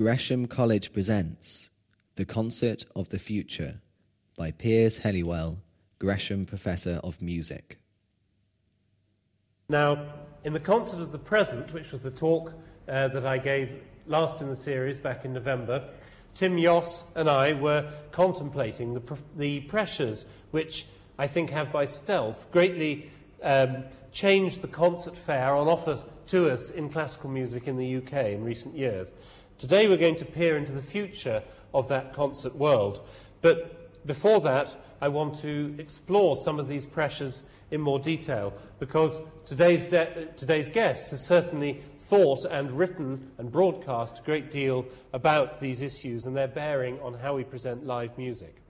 Gresham College presents The Concert of the Future by Piers Hellawell, Gresham Professor of Music. Now, in the concert of the present, which was the talk uh, that I gave last in the series back in November, Tim Joss and I were contemplating the, pr- the pressures which I think have by stealth greatly um, changed the concert fare on offer to us in classical music in the UK in recent years. Today we're going to peer into the future of that concert world. But before that, I want to explore some of these pressures in more detail because today's, de- today's guest has certainly thought and written and broadcast a great deal about these issues and their bearing on how we present live music.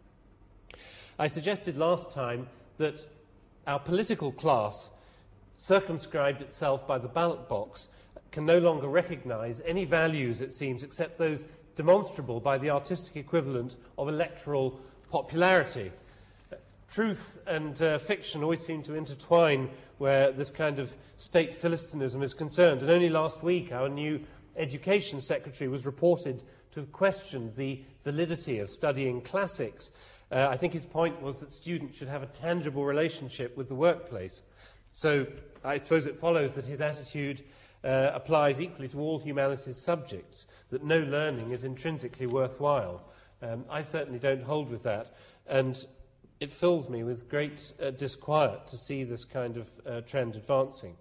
I suggested last time that our political class, circumscribed itself by the ballot box, can no longer recognize any values, it seems, except those demonstrable by the artistic equivalent of electoral popularity. Truth and uh, fiction always seem to intertwine where this kind of state philistinism is concerned. And only last week, our new education secretary was reported to have questioned the validity of studying classics. Uh, I think his point was that students should have a tangible relationship with the workplace. So I suppose it follows that his attitude uh, applies equally to all humanities subjects, that no learning is intrinsically worthwhile. Um, I certainly don't hold with that, and it fills me with great uh, disquiet to see this kind of uh, trend advancing.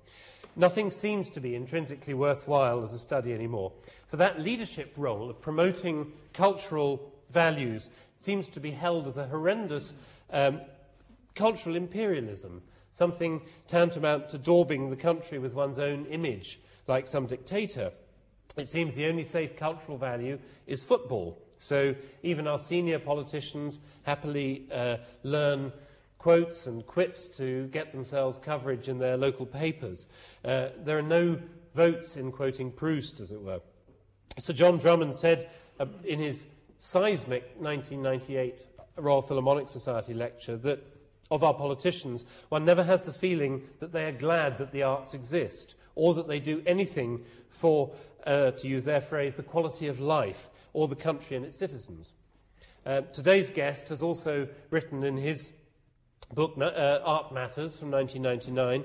Nothing seems to be intrinsically worthwhile as a study anymore. For that leadership role of promoting cultural values seems to be held as a horrendous um, cultural imperialism, something tantamount to daubing the country with one's own image like some dictator. It seems the only safe cultural value is football. So even our senior politicians happily uh, learn quotes and quips to get themselves coverage in their local papers. Uh, there are no votes in quoting Proust, as it were. Sir John Drummond said uh, in his seismic 1998 Royal Philharmonic Society lecture that of our politicians, one never has the feeling that they are glad that the arts exist or that they do anything for, uh, to use their phrase, the quality of life or the country and its citizens. Uh, today's guest has also written in his book, uh, Art Matters from 1999,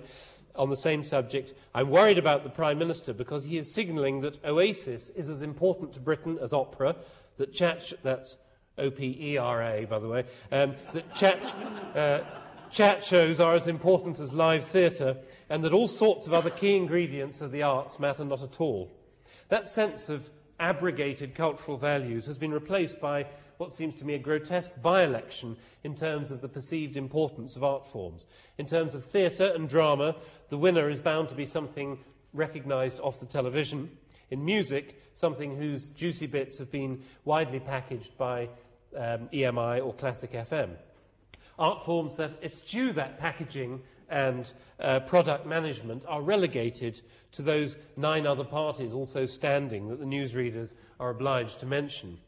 on the same subject. I'm worried about the Prime Minister because he is signalling that Oasis is as important to Britain as opera, that Chat, that's O P E R A, by the way, um, that Chat. Chat shows are as important as live theatre, and that all sorts of other key ingredients of the arts matter not at all. That sense of abrogated cultural values has been replaced by what seems to me a grotesque by election in terms of the perceived importance of art forms. In terms of theatre and drama, the winner is bound to be something recognised off the television. In music, something whose juicy bits have been widely packaged by um, EMI or Classic FM art forms that eschew that packaging and uh, product management are relegated to those nine other parties also standing that the newsreaders are obliged to mention.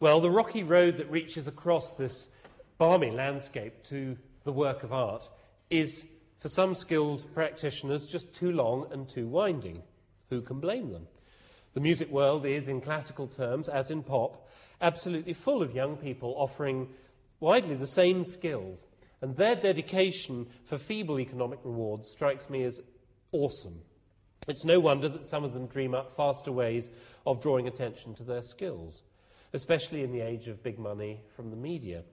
Well, the rocky road that reaches across this balmy landscape to the work of art is, for some skilled practitioners, just too long and too winding. Who can blame them? The music world is, in classical terms, as in pop, absolutely full of young people offering widely the same skills, and their dedication for feeble economic rewards strikes me as awesome. It's no wonder that some of them dream up faster ways of drawing attention to their skills, especially in the age of big money from the media.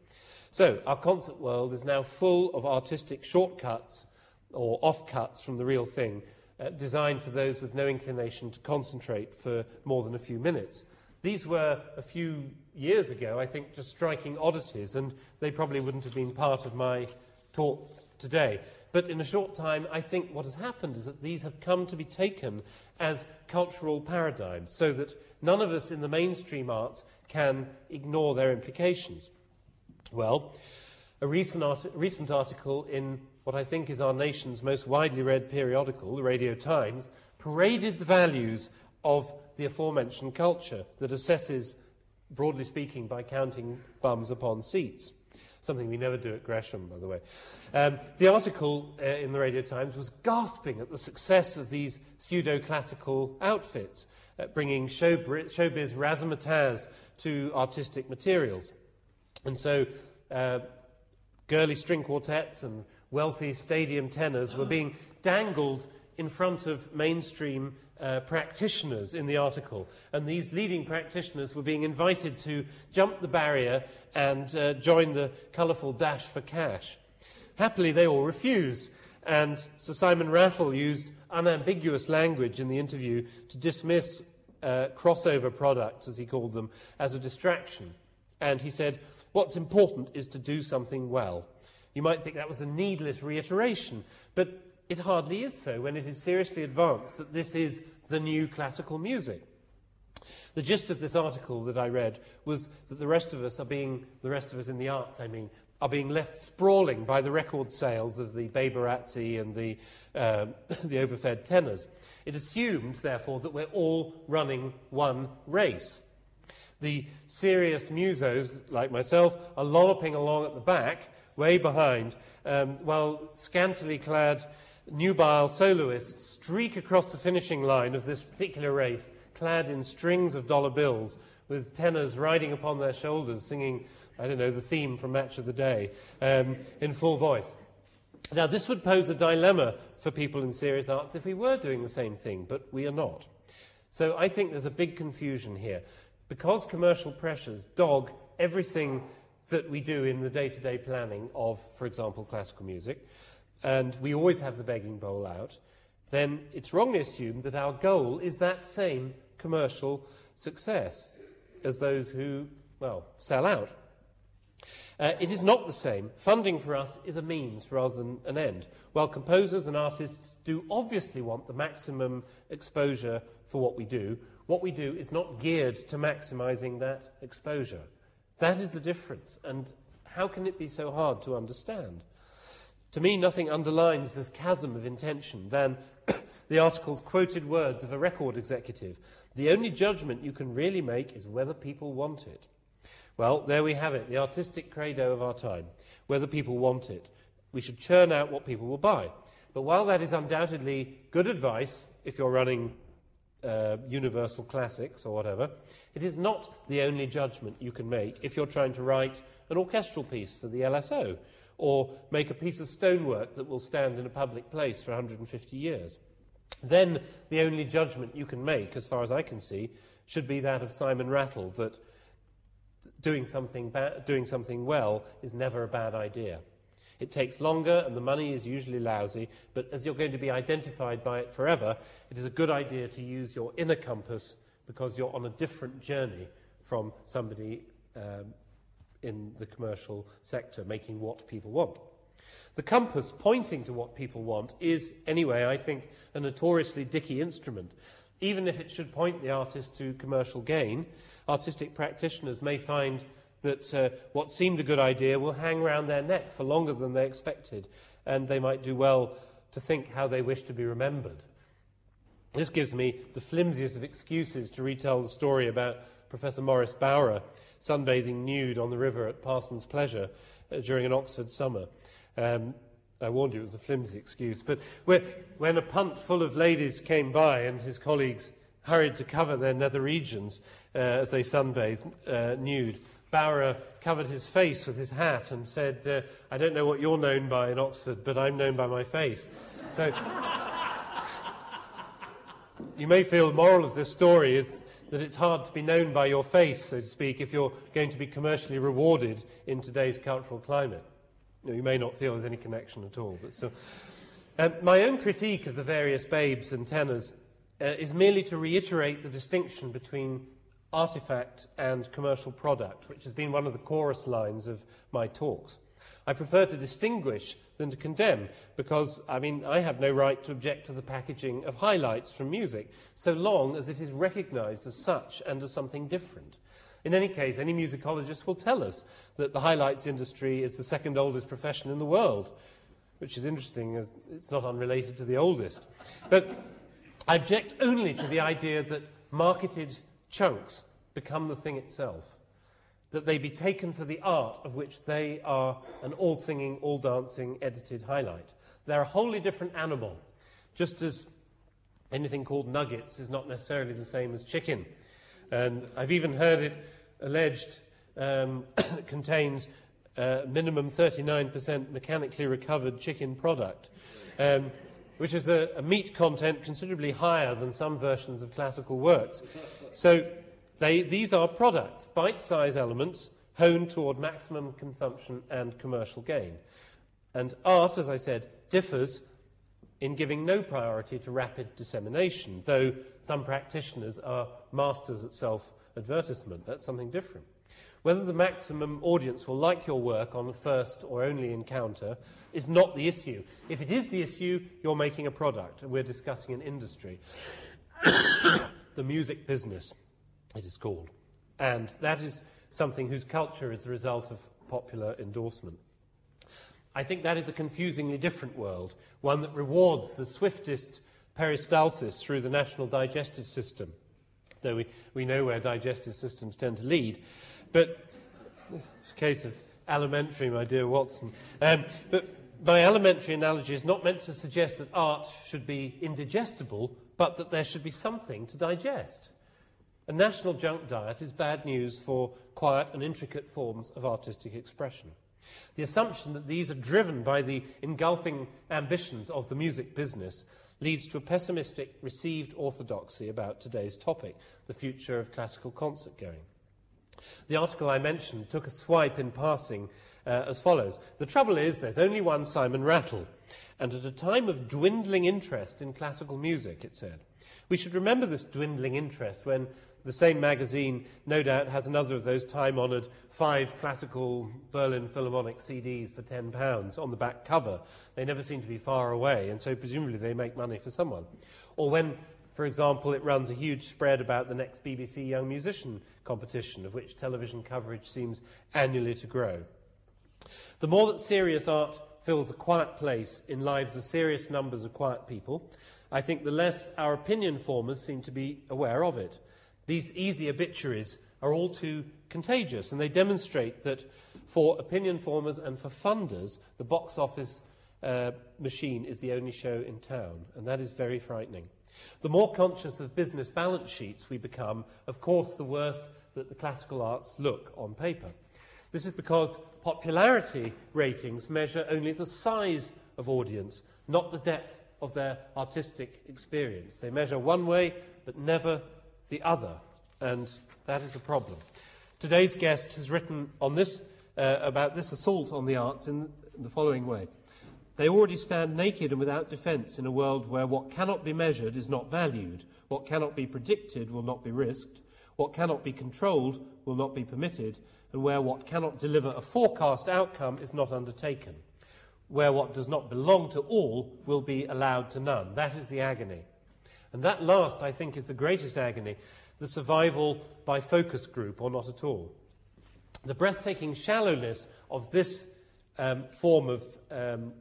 So, our concert world is now full of artistic shortcuts or offcuts from the real thing, uh, designed for those with no inclination to concentrate for more than a few minutes. These were a few years ago, I think, just striking oddities, and they probably wouldn't have been part of my talk today. But in a short time, I think what has happened is that these have come to be taken as cultural paradigms, so that none of us in the mainstream arts can ignore their implications. Well, a recent, art- recent article in what I think is our nation's most widely read periodical, the Radio Times, paraded the values of the aforementioned culture that assesses broadly speaking, by counting bums upon seats. something we never do at Gresham, by the way. Um, the article uh, in the Radio Times was gasping at the success of these pseudo classical outfits, uh, bringing showbiz, showbiz razzmatazz to artistic materials. And so, uh, girly string quartets and wealthy stadium tenors were being dangled in front of mainstream uh, practitioners in the article. And these leading practitioners were being invited to jump the barrier and uh, join the colourful dash for cash. Happily, they all refused. And Sir Simon Rattle used unambiguous language in the interview to dismiss uh, crossover products, as he called them, as a distraction. And he said, What's important is to do something well. You might think that was a needless reiteration, but it hardly is so when it is seriously advanced that this is the new classical music. The gist of this article that I read was that the rest of us are being, the rest of us in the arts, I mean, are being left sprawling by the record sales of the Baberazzi and the, uh, the overfed tenors. It assumes, therefore, that we're all running one race. The serious musos, like myself, are lolloping along at the back, way behind, um, while scantily clad nubile soloists streak across the finishing line of this particular race, clad in strings of dollar bills, with tenors riding upon their shoulders, singing, I don't know, the theme from Match of the Day um, in full voice. Now, this would pose a dilemma for people in serious arts if we were doing the same thing, but we are not. So I think there's a big confusion here. Because commercial pressures dog everything that we do in the day to day planning of, for example, classical music, and we always have the begging bowl out, then it's wrongly assumed that our goal is that same commercial success as those who, well, sell out. Uh, it is not the same. Funding for us is a means rather than an end. While composers and artists do obviously want the maximum exposure for what we do, what we do is not geared to maximizing that exposure. That is the difference. And how can it be so hard to understand? To me, nothing underlines this chasm of intention than the article's quoted words of a record executive. The only judgment you can really make is whether people want it. Well, there we have it, the artistic credo of our time. Whether people want it. We should churn out what people will buy. But while that is undoubtedly good advice if you're running uh, universal classics or whatever, it is not the only judgment you can make if you're trying to write an orchestral piece for the LSO or make a piece of stonework that will stand in a public place for 150 years. Then the only judgment you can make, as far as I can see, should be that of Simon Rattle that doing something, ba- doing something well is never a bad idea. It takes longer and the money is usually lousy, but as you're going to be identified by it forever, it is a good idea to use your inner compass because you're on a different journey from somebody um, in the commercial sector, making what people want. The compass pointing to what people want is, anyway, I think, a notoriously dicky instrument. Even if it should point the artist to commercial gain, artistic practitioners may find that uh, what seemed a good idea will hang around their neck for longer than they expected, and they might do well to think how they wish to be remembered. This gives me the flimsiest of excuses to retell the story about Professor Maurice Bowra, sunbathing nude on the river at Parson's Pleasure uh, during an Oxford summer. Um, I warned you it was a flimsy excuse. But when a punt full of ladies came by and his colleagues hurried to cover their nether regions uh, as they sunbathed uh, nude, Bowra covered his face with his hat and said, uh, I don't know what you're known by in Oxford, but I'm known by my face. So you may feel the moral of this story is that it's hard to be known by your face, so to speak, if you're going to be commercially rewarded in today's cultural climate. You may not feel there's any connection at all, but still. Um, my own critique of the various babes and tenors uh, is merely to reiterate the distinction between artifact and commercial product, which has been one of the chorus lines of my talks. I prefer to distinguish than to condemn, because, I mean, I have no right to object to the packaging of highlights from music, so long as it is recognized as such and as something different. In any case, any musicologist will tell us that the highlights industry is the second oldest profession in the world, which is interesting. Uh, it's not unrelated to the oldest. But I object only to the idea that marketed chunks become the thing itself. That they be taken for the art of which they are an all singing, all dancing, edited highlight. They're a wholly different animal, just as anything called nuggets is not necessarily the same as chicken. And I've even heard it alleged um, contains uh, minimum 39% mechanically recovered chicken product, um, which is a, a meat content considerably higher than some versions of classical works. So they, these are products, bite sized elements honed toward maximum consumption and commercial gain. And art, as I said, differs in giving no priority to rapid dissemination, though some practitioners are masters at self advertisement. That's something different. Whether the maximum audience will like your work on first or only encounter is not the issue. If it is the issue, you're making a product, and we're discussing an industry. the music business, it is called. And that is something whose culture is the result of popular endorsement. I think that is a confusingly different world, one that rewards the swiftest peristalsis through the national digestive system, though we, we know where digestive systems tend to lead. But it's a case of alimentary, my dear Watson. Um, but my alimentary analogy is not meant to suggest that art should be indigestible, but that there should be something to digest. A national junk diet is bad news for quiet and intricate forms of artistic expression. The assumption that these are driven by the engulfing ambitions of the music business leads to a pessimistic received orthodoxy about today's topic, the future of classical concert going. The article I mentioned took a swipe in passing uh, as follows The trouble is, there's only one Simon Rattle, and at a time of dwindling interest in classical music, it said. We should remember this dwindling interest when the same magazine, no doubt, has another of those time honoured five classical Berlin Philharmonic CDs for £10 on the back cover. They never seem to be far away, and so presumably they make money for someone. Or when for example, it runs a huge spread about the next BBC Young Musician competition, of which television coverage seems annually to grow. The more that serious art fills a quiet place in lives of serious numbers of quiet people, I think the less our opinion formers seem to be aware of it. These easy obituaries are all too contagious, and they demonstrate that for opinion formers and for funders, the box office uh, machine is the only show in town, and that is very frightening. The more conscious of business balance sheets we become, of course, the worse that the classical arts look on paper. This is because popularity ratings measure only the size of audience, not the depth of their artistic experience. They measure one way, but never the other, and that is a problem. Today's guest has written on this, uh, about this assault on the arts in the following way. They already stand naked and without defence in a world where what cannot be measured is not valued, what cannot be predicted will not be risked, what cannot be controlled will not be permitted, and where what cannot deliver a forecast outcome is not undertaken, where what does not belong to all will be allowed to none. That is the agony. And that last, I think, is the greatest agony the survival by focus group or not at all. The breathtaking shallowness of this um, form of um,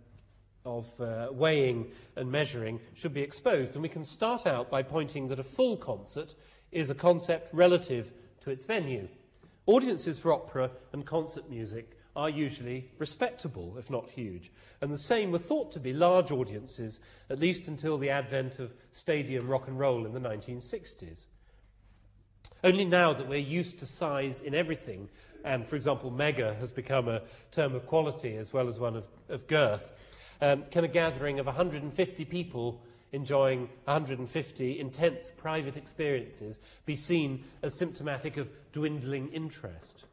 of uh, weighing and measuring should be exposed. And we can start out by pointing that a full concert is a concept relative to its venue. Audiences for opera and concert music are usually respectable, if not huge. And the same were thought to be large audiences, at least until the advent of stadium rock and roll in the 1960s. Only now that we're used to size in everything, and for example, mega has become a term of quality as well as one of, of girth, um, can a gathering of 150 people enjoying 150 intense private experiences be seen as symptomatic of dwindling interest?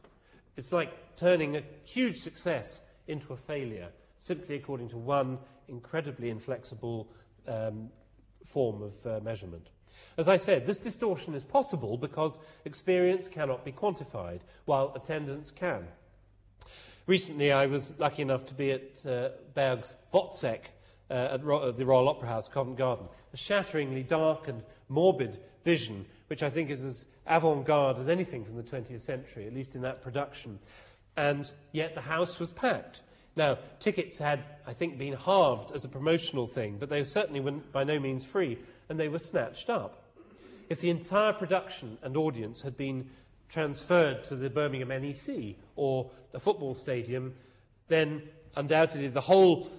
It's like turning a huge success into a failure, simply according to one incredibly inflexible um, form of uh, measurement. As I said, this distortion is possible because experience cannot be quantified, while attendance can. Recently, I was lucky enough to be at uh, Berg's Wozzeck uh, at Ro- the Royal Opera House, Covent Garden. A shatteringly dark and morbid vision, which I think is as avant garde as anything from the 20th century, at least in that production. And yet the house was packed. Now, tickets had, I think, been halved as a promotional thing, but they certainly were by no means free, and they were snatched up. If the entire production and audience had been transferred to the Birmingham NEC or the football stadium, then undoubtedly the whole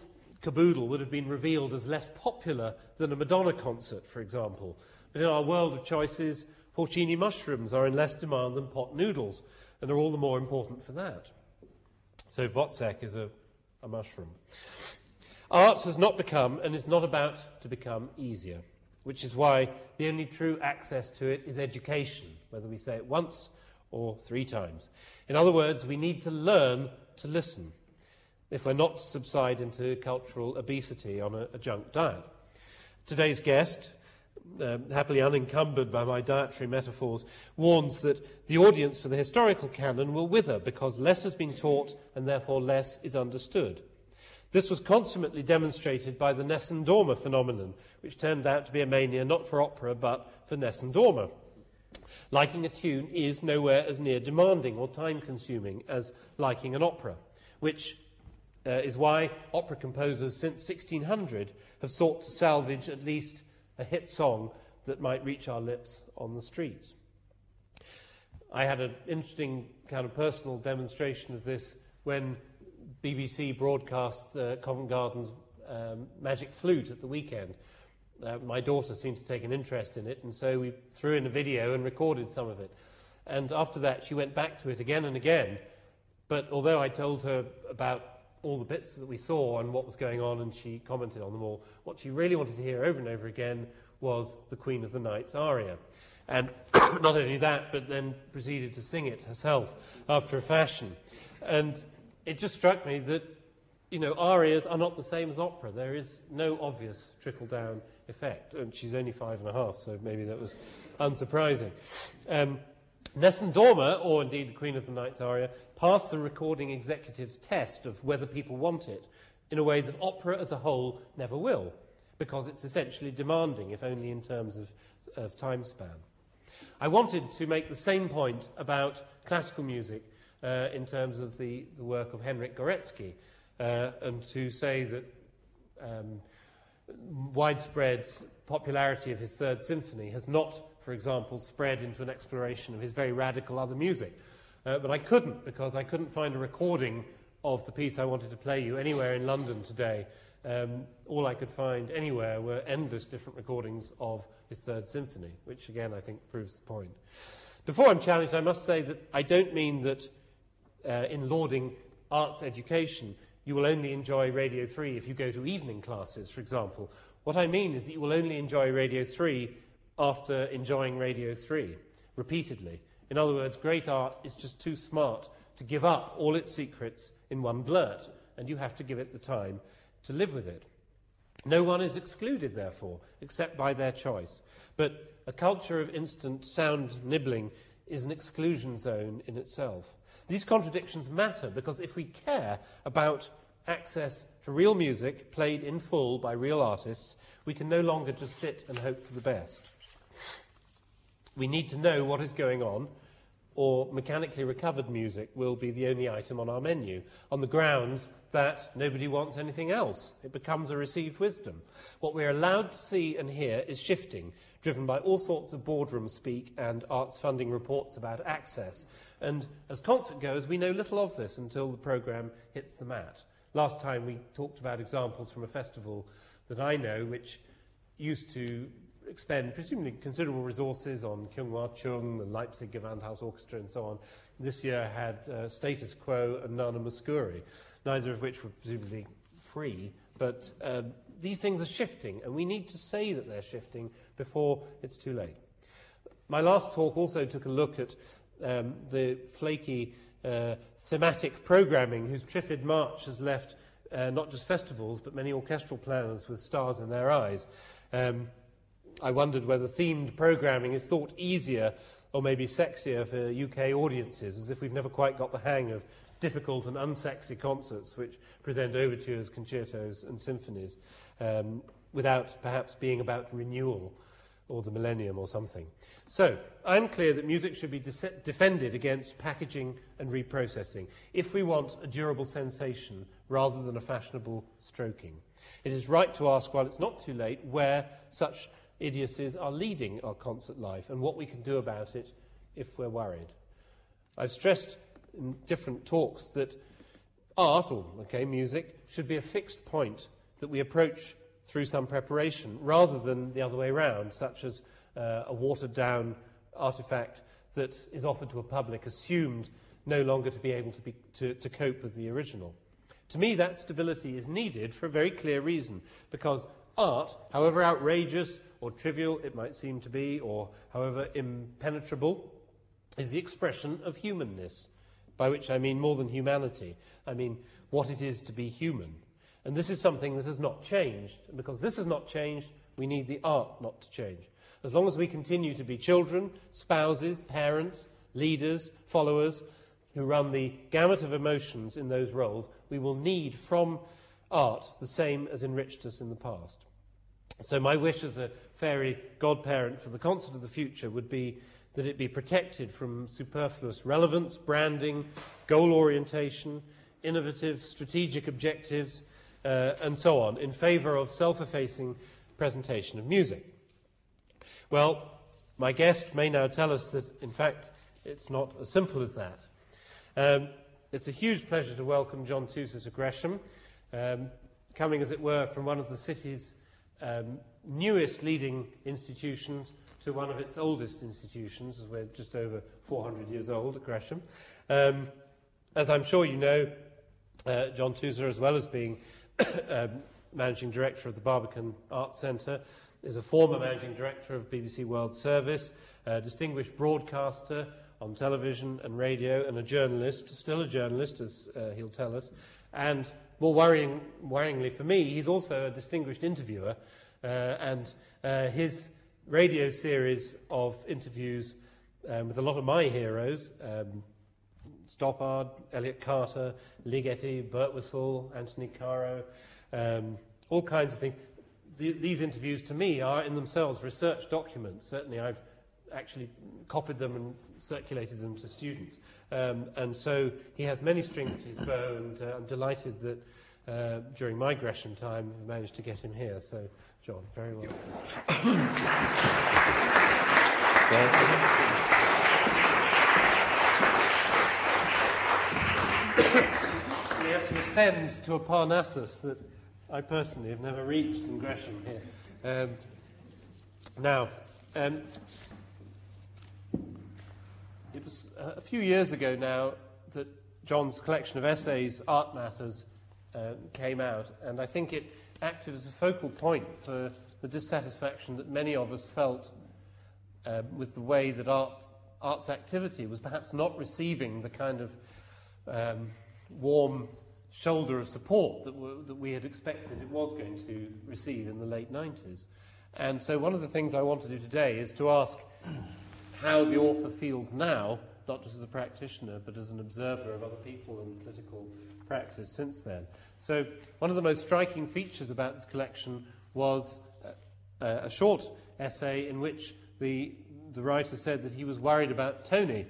caboodle would have been revealed as less popular than a Madonna concert, for example. But in our world of choices, porcini mushrooms are in less demand than pot noodles, and are all the more important for that. So Wozzeck is a, a mushroom. Art has not become and is not about to become easier, which is why the only true access to it is education, whether we say it once or three times. In other words, we need to learn to listen if we're not to subside into cultural obesity on a, a junk diet. Today's guest, um, happily unencumbered by my dietary metaphors, warns that the audience for the historical canon will wither because less has been taught and therefore less is understood. This was consummately demonstrated by the Nessun phenomenon, which turned out to be a mania not for opera but for Nessun. Liking a tune is nowhere as near demanding or time consuming as liking an opera, which uh, is why opera composers since 1600 have sought to salvage at least a hit song that might reach our lips on the streets. I had an interesting kind of personal demonstration of this when BBC broadcast uh, Covent Garden's um, Magic Flute at the weekend. Uh, my daughter seemed to take an interest in it, and so we threw in a video and recorded some of it. And after that, she went back to it again and again. But although I told her about all the bits that we saw and what was going on, and she commented on them all, what she really wanted to hear over and over again was the Queen of the Nights aria. And not only that, but then proceeded to sing it herself after a fashion. And it just struck me that, you know, arias are not the same as opera. There is no obvious trickle down effect. And she's only five and a half, so maybe that was unsurprising. Um, Nessun Dorma, or indeed the Queen of the Nights aria, passed the recording executive's test of whether people want it in a way that opera as a whole never will, because it's essentially demanding, if only in terms of, of time span. I wanted to make the same point about classical music uh, in terms of the, the work of Henryk Górecki, uh, and to say that um, widespread popularity of his Third Symphony has not, for example, spread into an exploration of his very radical other music. Uh, but I couldn't because I couldn't find a recording of the piece I wanted to play you anywhere in London today. Um, all I could find anywhere were endless different recordings of his Third Symphony, which again I think proves the point. Before I'm challenged, I must say that I don't mean that uh, in lauding arts education, you will only enjoy Radio 3 if you go to evening classes, for example. What I mean is that you will only enjoy Radio 3 after enjoying Radio 3 repeatedly. In other words, great art is just too smart to give up all its secrets in one blurt, and you have to give it the time to live with it. No one is excluded, therefore, except by their choice. But a culture of instant sound nibbling is an exclusion zone in itself. These contradictions matter because if we care about access to real music played in full by real artists, we can no longer just sit and hope for the best. We need to know what is going on, or mechanically recovered music will be the only item on our menu, on the grounds that nobody wants anything else. It becomes a received wisdom. What we're allowed to see and hear is shifting, driven by all sorts of boardroom speak and arts funding reports about access. And as concert goers, we know little of this until the programme hits the mat. Last time we talked about examples from a festival that I know, which used to expend presumably considerable resources on Kyunghwa Chung, the Leipzig Gewandhaus Orchestra, and so on. This year had uh, Status Quo and Nana Mouskouri, neither of which were presumably free, but um, these things are shifting, and we need to say that they're shifting before it's too late. My last talk also took a look at um, the flaky uh, thematic programming whose Triffid March has left uh, not just festivals but many orchestral planners with stars in their eyes. Um, I wondered whether themed programming is thought easier or maybe sexier for UK audiences, as if we've never quite got the hang of difficult and unsexy concerts which present overtures, concertos, and symphonies um, without perhaps being about renewal or the millennium or something. So, I'm clear that music should be de- defended against packaging and reprocessing if we want a durable sensation rather than a fashionable stroking. It is right to ask, while it's not too late, where such idiocies are leading our concert life and what we can do about it if we're worried. I've stressed in different talks that art, or okay, music, should be a fixed point that we approach through some preparation rather than the other way around, such as uh, a watered down artifact that is offered to a public assumed no longer to be able to, be, to, to cope with the original. To me, that stability is needed for a very clear reason, because art, however outrageous or trivial it might seem to be, or however impenetrable, is the expression of humanness, by which I mean more than humanity. I mean what it is to be human. And this is something that has not changed. And because this has not changed, we need the art not to change. As long as we continue to be children, spouses, parents, leaders, followers, who run the gamut of emotions in those roles, we will need from art the same as enriched us in the past. So, my wish as a fairy godparent for the concert of the future would be that it be protected from superfluous relevance, branding, goal orientation, innovative strategic objectives, uh, and so on, in favour of self effacing presentation of music. Well, my guest may now tell us that, in fact, it's not as simple as that. Um, it's a huge pleasure to welcome John Tusa to Gresham, um, coming, as it were, from one of the city's um, newest leading institutions to one of its oldest institutions, we're just over 400 years old at Gresham. Um, as I'm sure you know, uh, John Tusa, as well as being um, managing director of the Barbican Arts Centre, is a former managing director of BBC World Service, a distinguished broadcaster on television and radio, and a journalist, still a journalist, as uh, he'll tell us. And more worrying, worryingly for me, he's also a distinguished interviewer, and uh, his radio series of interviews um, with a lot of my heroes. Um, Stoppard, Elliott Carter, Ligeti, Birtwistle, Anthony Caro, um, all kinds of things. The, these interviews, to me, are in themselves research documents. Certainly, I've actually copied them and circulated them to students. Um, and so he has many strings to his bow, and uh, I'm delighted that uh, during my Gresham time, we managed to get him here. So, John, very well. we have to ascend to a Parnassus that I personally have never reached in Gresham here. Um, now, um, it was a few years ago now that John's collection of essays, Art Matters, uh, came out, and I think it acted as a focal point for the dissatisfaction that many of us felt uh, with the way that art, arts activity was perhaps not receiving the kind of um, warm shoulder of support that, that we had expected it was going to receive in the late 90s. And so, one of the things I want to do today is to ask how the author feels now, not just as a practitioner, but as an observer of other people and political practice since then. So, one of the most striking features about this collection was a, a short essay in which the, the writer said that he was worried about Tony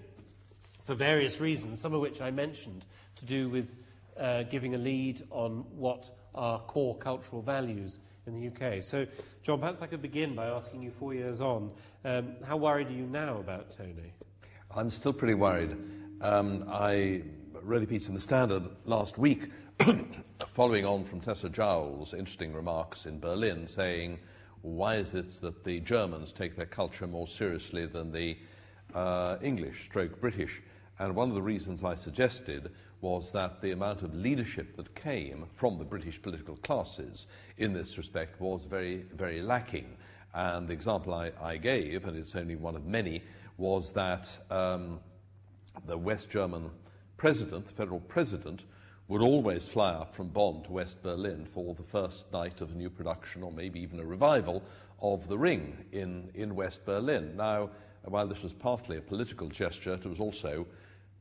for various reasons, some of which I mentioned, to do with uh, giving a lead on what are core cultural values in the UK. So, John, perhaps I could begin by asking you four years on, um, how worried are you now about Tony? I'm still pretty worried. Um, I read a piece in the Standard last week, following on from Tessa Jowell's interesting remarks in Berlin, saying, why is it that the Germans take their culture more seriously than the uh, English stroke British? And one of the reasons I suggested was that the amount of leadership that came from the British political classes in this respect was very, very lacking. And the example I, I gave, and it's only one of many, was that um, the West German president, the federal president, would always fly up from Bonn to West Berlin for the first night of a new production, or maybe even a revival, of The Ring in, in West Berlin. Now, while this was partly a political gesture, it was also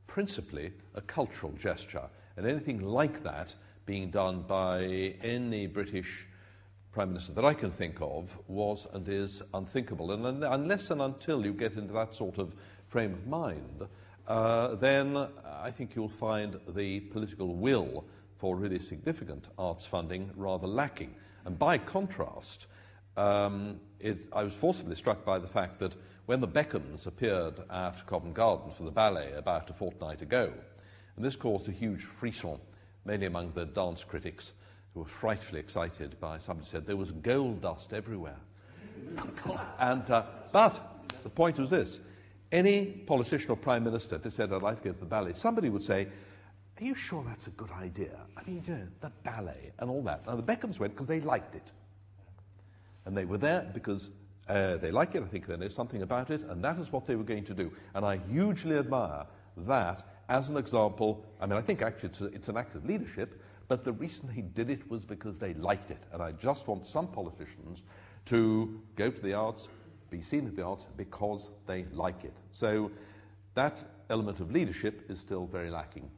principally a cultural gesture. And anything like that being done by any British Prime Minister that I can think of was and is unthinkable. And unless and until you get into that sort of frame of mind, uh, then I think you'll find the political will for really significant arts funding rather lacking. And by contrast, um, it, I was forcibly struck by the fact that when the Beckhams appeared at Covent Garden for the ballet about a fortnight ago, and this caused a huge frisson, mainly among the dance critics, who were frightfully excited by somebody said there was gold dust everywhere. and, uh, but the point was this any politician or prime minister, if they said, I'd like to go to the ballet, somebody would say, Are you sure that's a good idea? I mean, you know, the ballet and all that. Now, the Beckhams went because they liked it. And they were there because uh, they like it, I think they know something about it, and that is what they were going to do. And I hugely admire that as an example. I mean, I think actually it's, a, it's an act of leadership, but the reason they did it was because they liked it. And I just want some politicians to go to the arts, be seen at the arts because they like it. So that element of leadership is still very lacking.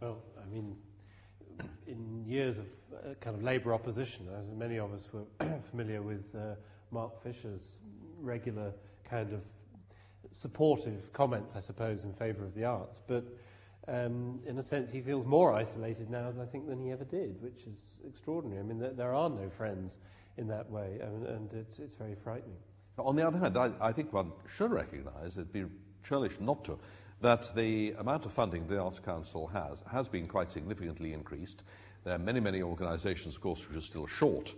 Well, I mean, in years of uh, kind of Labour opposition, as many of us were familiar with uh, Mark Fisher's regular kind of supportive comments, I suppose, in favour of the arts. But um, in a sense, he feels more isolated now, I think, than he ever did, which is extraordinary. I mean, there, there are no friends in that way, and, and it's, it's very frightening. On the other hand, I, I think one should recognise, it'd be churlish not to, that the amount of funding the Arts Council has has been quite significantly increased. There are many, many organisations, of course, which are still short,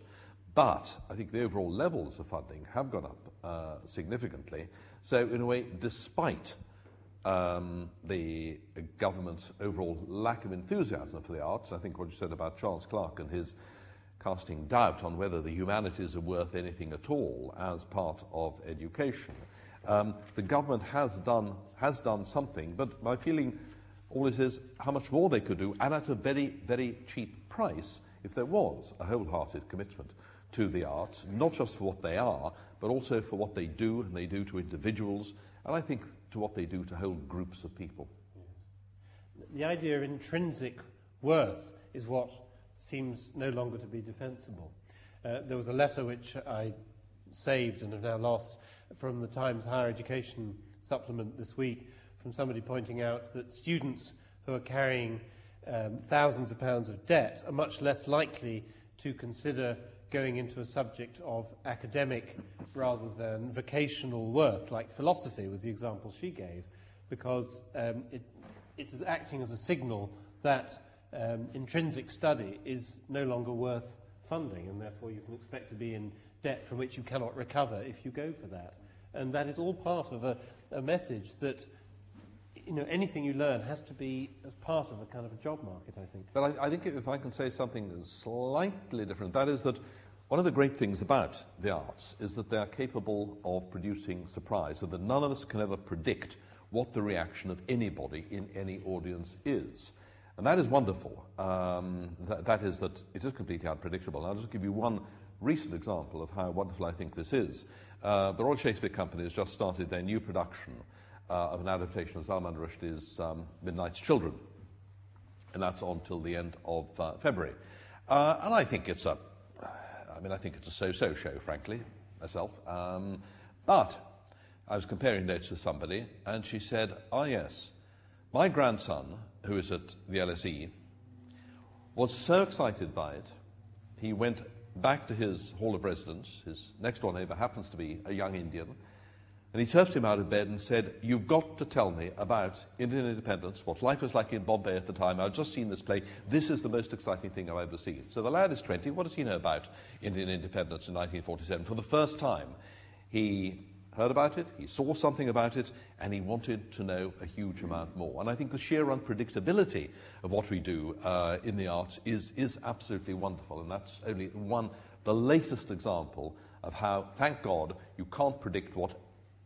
but I think the overall levels of funding have gone up uh, significantly. So, in a way, despite um, the government's overall lack of enthusiasm for the arts, I think what you said about Charles Clarke and his casting doubt on whether the humanities are worth anything at all as part of education. Um, the government has done, has done something, but my feeling always is how much more they could do, and at a very, very cheap price if there was a wholehearted commitment to the arts, not just for what they are, but also for what they do, and they do to individuals, and I think to what they do to whole groups of people. The idea of intrinsic worth is what seems no longer to be defensible. Uh, there was a letter which I saved and have now lost from the Times Higher Education supplement this week from somebody pointing out that students who are carrying um, thousands of pounds of debt are much less likely to consider going into a subject of academic rather than vocational worth, like philosophy was the example she gave, because um, it, it is acting as a signal that um, intrinsic study is no longer worth funding, and therefore you can expect to be in debt from which you cannot recover if you go for that. And that is all part of a, a message that you know, anything you learn has to be as part of a kind of a job market, I think. But I, I think if I can say something slightly different, that is that one of the great things about the arts is that they are capable of producing surprise, and that none of us can ever predict what the reaction of anybody in any audience is. And that is wonderful. Um, that, that is that it is completely unpredictable. And I'll just give you one recent example of how wonderful I think this is. Uh, the Royal Shakespeare Company has just started their new production uh, of an adaptation of Salman Rushdie's um, Midnight's Children. And that's on till the end of uh, February. Uh, and I think it's a, I mean, I think it's a so-so show, frankly, myself. Um, but I was comparing notes with somebody, and she said, "Ah, yes, my grandson, who is at the LSE, was so excited by it, he went back to his hall of residence. His next door neighbor happens to be a young Indian. And he turfed him out of bed and said, You've got to tell me about Indian independence, what life was like in Bombay at the time. I've just seen this play. This is the most exciting thing I've ever seen. So the lad is 20. What does he know about Indian independence in 1947? For the first time, he heard about it, he saw something about it, and he wanted to know a huge amount more. And I think the sheer unpredictability of what we do uh, in the arts is, is absolutely wonderful. And that's only one, the latest example of how, thank God, you can't predict what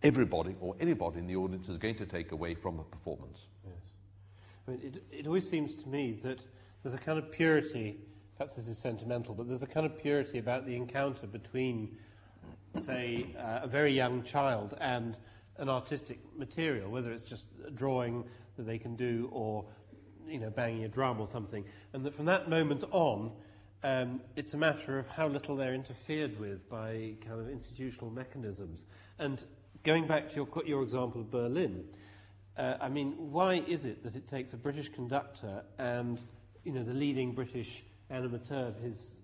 everybody or anybody in the audience is going to take away from a performance. Yes. I mean, it, it always seems to me that there's a kind of purity, perhaps this is sentimental, but there's a kind of purity about the encounter between say, uh, a very young child and an artistic material, whether it's just a drawing that they can do or, you know, banging a drum or something. And that from that moment on, um, it's a matter of how little they're interfered with by kind of institutional mechanisms. And going back to your, your example of Berlin, uh, I mean, why is it that it takes a British conductor and, you know, the leading British animateur of his,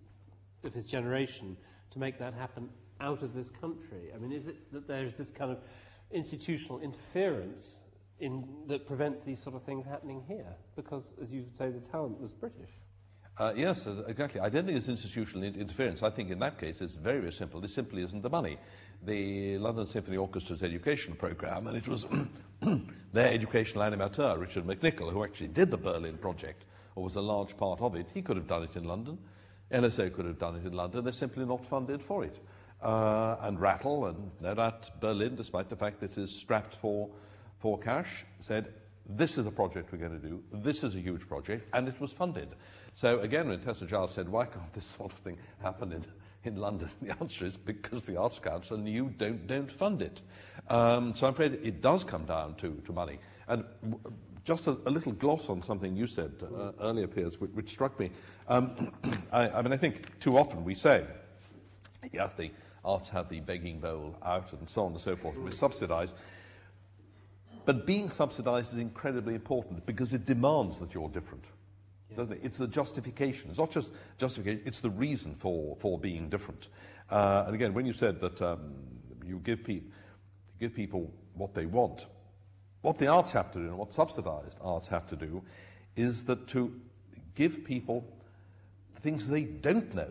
of his generation to make that happen out of this country? I mean, is it that there is this kind of institutional interference in, that prevents these sort of things happening here? Because, as you say, the talent was British. Uh, yes, uh, exactly. I don't think it's institutional interference. I think in that case it's very, very simple. This simply isn't the money. The London Symphony Orchestra's education programme, and it was their educational animateur, Richard McNicol, who actually did the Berlin project, or was a large part of it. He could have done it in London. LSO could have done it in London. They're simply not funded for it. Uh, and Rattle, and no doubt Berlin, despite the fact that it is strapped for, for cash, said, this is a project we're going to do, this is a huge project, and it was funded. So again, when Tessa Giles said, why can't this sort of thing happen in, in London? The answer is because the Arts Council and you don't, don't fund it. Um, so I'm afraid it does come down to, to money. And w- just a, a little gloss on something you said uh, earlier, Piers, which, which struck me. Um, I, I mean, I think too often we say, yes, the arts have the begging bowl out and so on and so forth, we're subsidised. But being subsidised is incredibly important because it demands that you're different doesn't it? It's the justification. It's not just justification, it's the reason for, for being different. Uh, and again, when you said that um, you give, pe- give people what they want, what the arts have to do and what subsidized arts have to do is that to give people things they don't know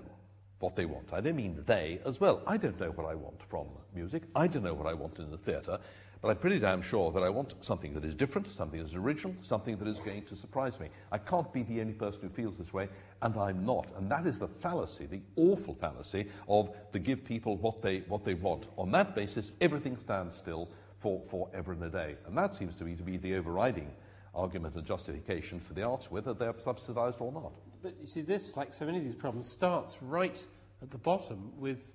what they want. I don't mean they as well. I don't know what I want from music. I don't know what I want in the theatre. But I'm pretty damn sure that I want something that is different, something that is original, something that is going to surprise me. I can't be the only person who feels this way, and I'm not. And that is the fallacy, the awful fallacy of to give people what they, what they want. On that basis, everything stands still for forever and a day. And that seems to me to be the overriding argument and justification for the arts, whether they're subsidised or not. But you see, this, like so many of these problems, starts right at the bottom with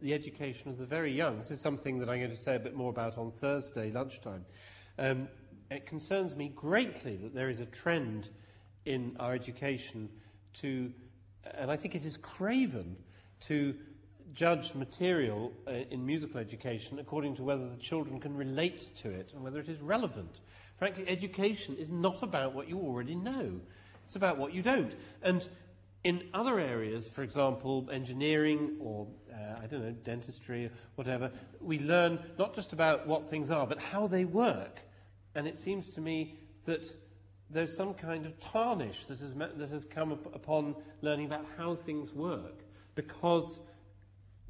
the education of the very young. This is something that I'm going to say a bit more about on Thursday lunchtime. Um, it concerns me greatly that there is a trend in our education to, and I think it is craven, to judge material uh, in musical education according to whether the children can relate to it and whether it is relevant. Frankly, education is not about what you already know. It's about what you don't. And in other areas, for example, engineering or, uh, I don't know, dentistry or whatever, we learn not just about what things are, but how they work. And it seems to me that there's some kind of tarnish that has, that has come up upon learning about how things work because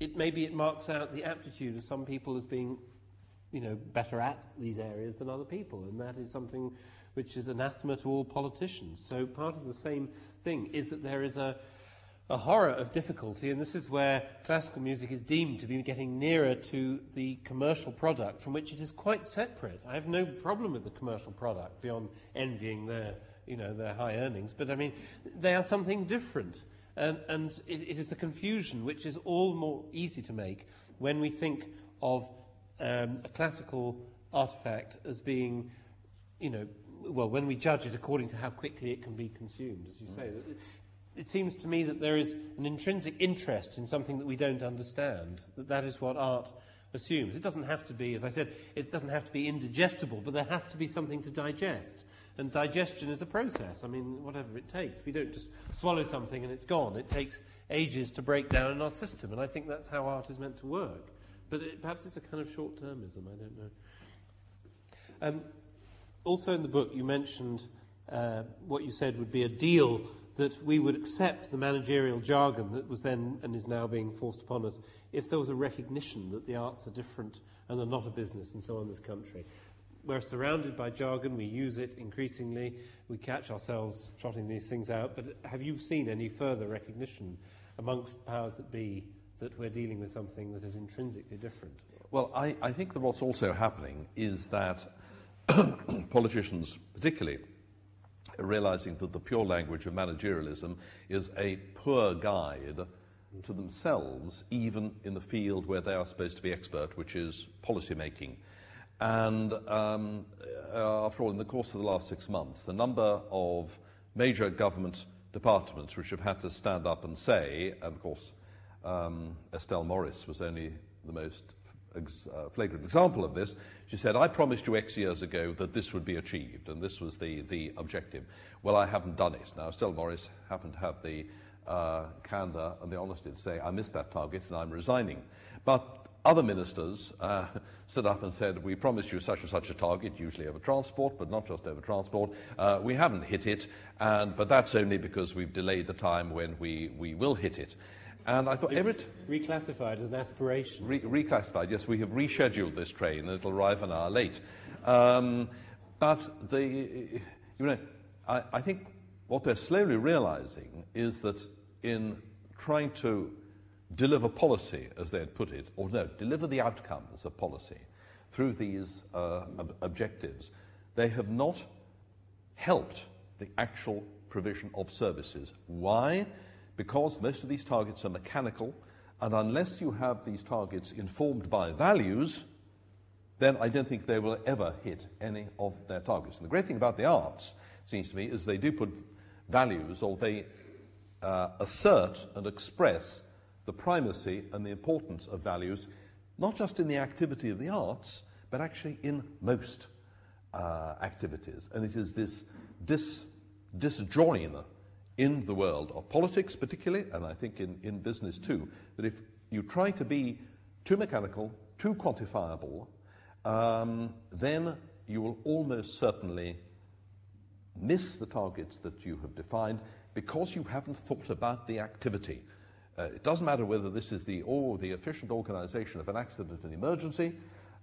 it, maybe it marks out the aptitude of some people as being you know, better at these areas than other people. And that is something which is anathema to all politicians. So part of the same thing is that there is a, a horror of difficulty, and this is where classical music is deemed to be getting nearer to the commercial product, from which it is quite separate. I have no problem with the commercial product beyond envying their, you know, their high earnings, but I mean, they are something different. And, and it, it is a confusion which is all more easy to make when we think of um, a classical artifact as being, you know, well, when we judge it according to how quickly it can be consumed, as you say. It, seems to me that there is an intrinsic interest in something that we don't understand, that that is what art assumes. It doesn't have to be, as I said, it doesn't have to be indigestible, but there has to be something to digest. And digestion is a process. I mean, whatever it takes. We don't just swallow something and it's gone. It takes ages to break down in our system, and I think that's how art is meant to work. But it, perhaps it's a kind of short termism, I don't know. Um, also in the book, you mentioned uh, what you said would be a deal that we would accept the managerial jargon that was then and is now being forced upon us if there was a recognition that the arts are different and they're not a business and so on in this country. We're surrounded by jargon, we use it increasingly, we catch ourselves trotting these things out, but have you seen any further recognition amongst powers that be that we're dealing with something that is intrinsically different? Well, I, I think that what's also happening is that politicians, particularly, realizing that the pure language of managerialism is a poor guide to themselves, even in the field where they are supposed to be expert, which is policy making. And um, uh, after all, in the course of the last six months, the number of major government departments which have had to stand up and say, and of course, um, Estelle Morris was only the most ex- uh, flagrant example of this. She said, I promised you X years ago that this would be achieved, and this was the, the objective. Well, I haven't done it. Now, Estelle Morris happened to have the uh, candour and the honesty to say, I missed that target and I'm resigning. But other ministers uh, stood up and said, We promised you such and such a target, usually over transport, but not just over transport. Uh, we haven't hit it, and, but that's only because we've delayed the time when we, we will hit it. And I thought, every t- reclassified as an aspiration. Re- reclassified, yes, we have rescheduled this train and it'll arrive an hour late. Um, but the, you know, I, I think what they're slowly realizing is that in trying to deliver policy, as they had put it, or no, deliver the outcomes of policy through these uh, ob- objectives, they have not helped the actual provision of services. Why? Because most of these targets are mechanical, and unless you have these targets informed by values, then I don't think they will ever hit any of their targets. And the great thing about the arts, seems to me, is they do put values, or they uh, assert and express the primacy and the importance of values, not just in the activity of the arts, but actually in most uh, activities. And it is this dis, disjoin in the world of politics, particularly, and I think in, in business too, that if you try to be too mechanical, too quantifiable, um, then you will almost certainly miss the targets that you have defined because you haven't thought about the activity. Uh, it doesn't matter whether this is the, or the efficient organization of an accident and emergency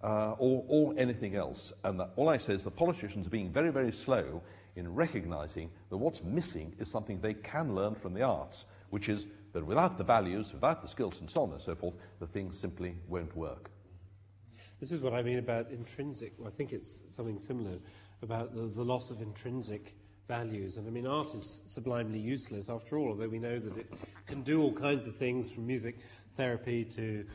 uh, or, or anything else. And all I say is the politicians are being very, very slow in recognizing that what's missing is something they can learn from the arts, which is that without the values, without the skills, and so on and so forth, the thing simply won't work. This is what I mean about intrinsic. I think it's something similar about the, the loss of intrinsic values. And I mean, art is sublimely useless after all, although we know that it can do all kinds of things from music therapy to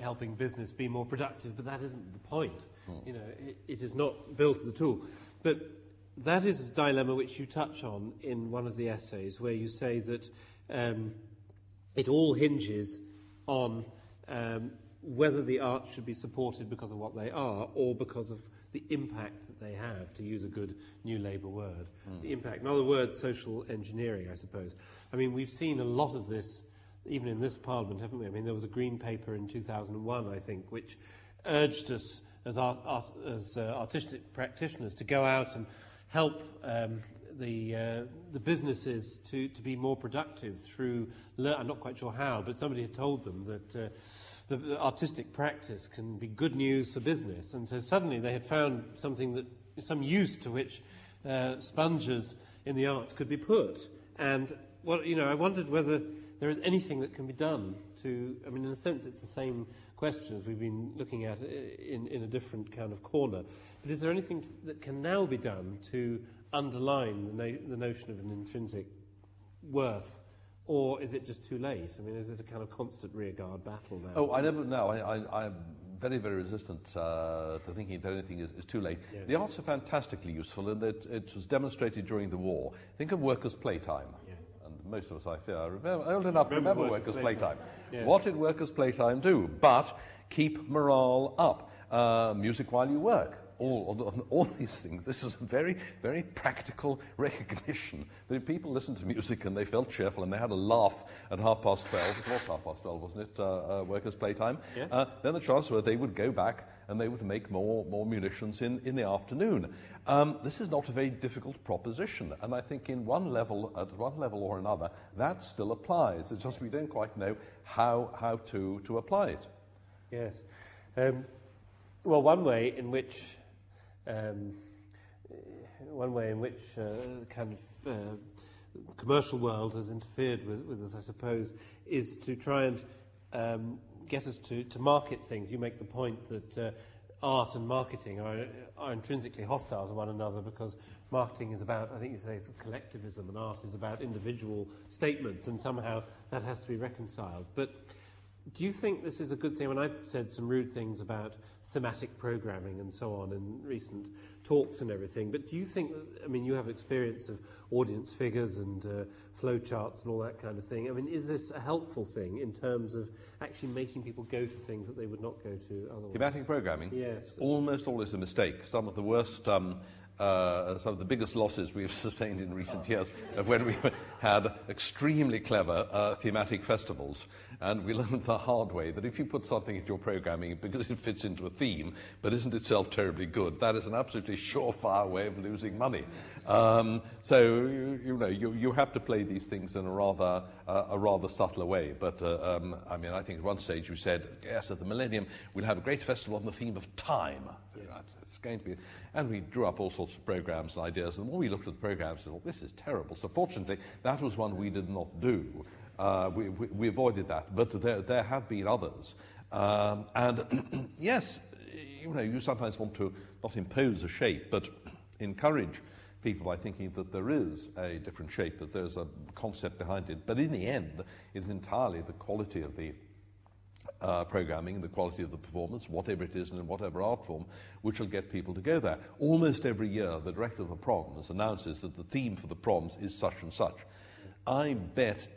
helping business be more productive, but that isn't the point. Hmm. You know, it, it is not built as a tool. But that is a dilemma which you touch on in one of the essays, where you say that um, it all hinges on um, whether the arts should be supported because of what they are or because of the impact that they have, to use a good New Labour word. Mm. The impact. In other words, social engineering, I suppose. I mean, we've seen a lot of this even in this Parliament, haven't we? I mean, there was a Green Paper in 2001, I think, which urged us as, art, art, as uh, artistic practitioners to go out and help um, the, uh, the businesses to, to be more productive through, I'm not quite sure how, but somebody had told them that uh, the, the artistic practice can be good news for business. And so suddenly they had found something that, some use to which uh, sponges in the arts could be put. And, well, you know, I wondered whether there is anything that can be done to, I mean, in a sense, it's the same question as we've been looking at in, in a different kind of corner. But is there anything that can now be done to underline the, no, the notion of an intrinsic worth or is it just too late? I mean, is it a kind of constant rearguard battle now? Oh, I never know. I, I, I'm very, very resistant uh, to thinking that anything is, is too late. Yeah. The arts are fantastically useful, and it, it was demonstrated during the war. Think of workers' playtime. Most of us, I fear, are remember, old enough to remember, workers', workers playtime. playtime. Yeah. What did workers' playtime do? But keep morale up. Uh, music while you work all, all these things. This was a very, very practical recognition that if people listened to music and they felt cheerful and they had a laugh at half past 12, it was half past 12, wasn't it, uh, uh, workers' playtime, yeah. uh, then the chances were they would go back and they would make more, more munitions in, in the afternoon. Um, this is not a very difficult proposition, and I think in one level, at one level or another, that still applies. It's just we don't quite know how, how to, to apply it. Yes. Um, well, one way in which um, one way in which uh, kind of uh, commercial world has interfered with, with us, I suppose, is to try and um, get us to, to market things. You make the point that uh, art and marketing are, are intrinsically hostile to one another because marketing is about, I think you say, collectivism, and art is about individual statements, and somehow that has to be reconciled. But do you think this is a good thing? I mean, I've said some rude things about thematic programming and so on in recent talks and everything, but do you think, I mean, you have experience of audience figures and uh, flow charts and all that kind of thing. I mean, is this a helpful thing in terms of actually making people go to things that they would not go to otherwise? Thematic programming? Yes. Almost always a mistake. Some of the worst um, uh, some of the biggest losses we've sustained in recent years of when we had extremely clever uh, thematic festivals. And we learned the hard way that if you put something into your programming because it fits into a theme but isn't itself terribly good, that is an absolutely surefire way of losing money. Um, so, you, you know, you, you, have to play these things in a rather, uh, a rather subtler way. But, uh, um, I mean, I think at one stage you said, yes, at the millennium we'll have a great festival on the theme of time. Yes. It's going to be, and we drew up all sorts of programs and ideas. And the more we looked at the programs, we thought, this is terrible. So fortunately, that was one we did not do. Uh, we, we, we, avoided that, but there, there have been others. Um, and yes, you know, you sometimes want to not impose a shape, but encourage people by thinking that there is a different shape, that there's a concept behind it. But in the end, it's entirely the quality of the uh, programming, the quality of the performance, whatever it is and in whatever art form, which will get people to go there. Almost every year, the director of the proms announces that the theme for the proms is such and such. I bet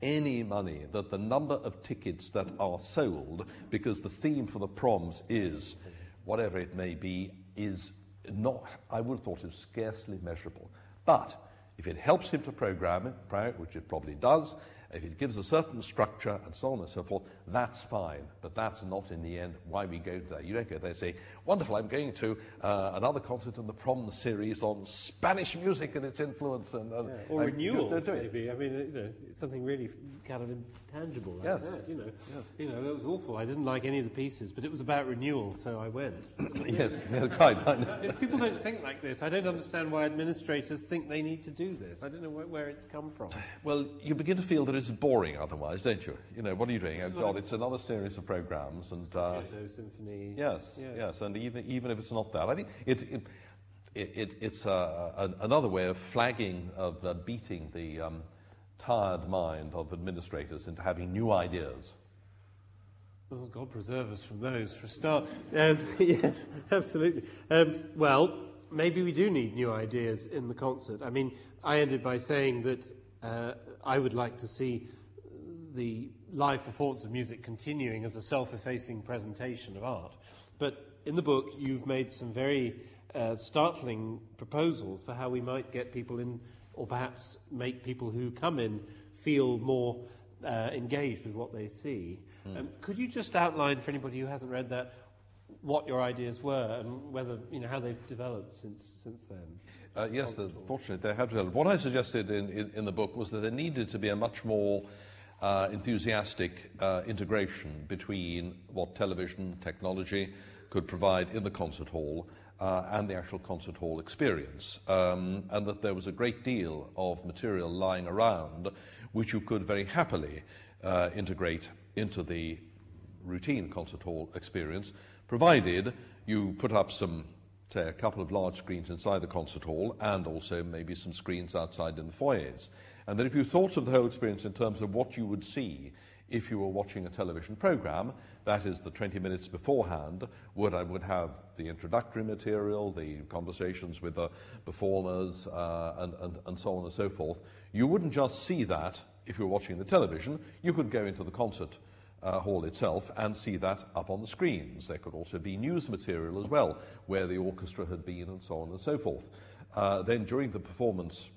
any money that the number of tickets that are sold because the theme for the proms is whatever it may be is not i would have thought it was scarcely measurable. But if it helps him to program it which it probably does if it gives a certain structure and so on and so forth, that's fine. But that's not in the end why we go there. You don't go there and say, wonderful, I'm going to uh, another concert in the prom series on Spanish music and its influence. And, and yeah, or renewal, maybe. I mean, you know, it's something really kind of intangible like yes. that, you know. Yes. You know, it was awful. I didn't like any of the pieces, but it was about renewal, so I went. yes, yeah, quite. if people don't think like this, I don't understand why administrators think they need to do this. I don't know where, where it's come from. Well, you begin to feel that it's boring otherwise, don't you? You know, what are you doing? Oh, God, it's another series of programs. and uh, Symphony. Yes, yes, yes, and even, even if it's not that, I think it's... It, it, it, it's uh, another way of flagging, of uh, beating the, um, tired mind of administrators into having new ideas. Well, God preserve us from those for a start. Um, yes, absolutely. Um, well, maybe we do need new ideas in the concert. I mean, I ended by saying that uh, I would like to see the live performance of music continuing as a self-effacing presentation of art. But in the book, you've made some very uh, startling proposals for how we might get people in or perhaps make people who come in feel more uh, engaged with what they see. Mm. Um, could you just outline for anybody who hasn't read that what your ideas were and whether you know how they've developed since since then? Uh, yes, the, fortunately they have developed. What I suggested in, in, in, the book was that there needed to be a much more uh, enthusiastic uh, integration between what television technology could provide in the concert hall uh, and the actual concert hall experience, um, and that there was a great deal of material lying around which you could very happily uh, integrate into the routine concert hall experience, provided you put up some, say, a couple of large screens inside the concert hall and also maybe some screens outside in the foyers. And that if you thought of the whole experience in terms of what you would see if you were watching a television program, that is the 20 minutes beforehand, would I would have the introductory material, the conversations with the performers, uh, and, and, and so on and so forth. You wouldn't just see that if you were watching the television, you could go into the concert uh, hall itself and see that up on the screens. There could also be news material as well, where the orchestra had been and so on and so forth. Uh, then during the performance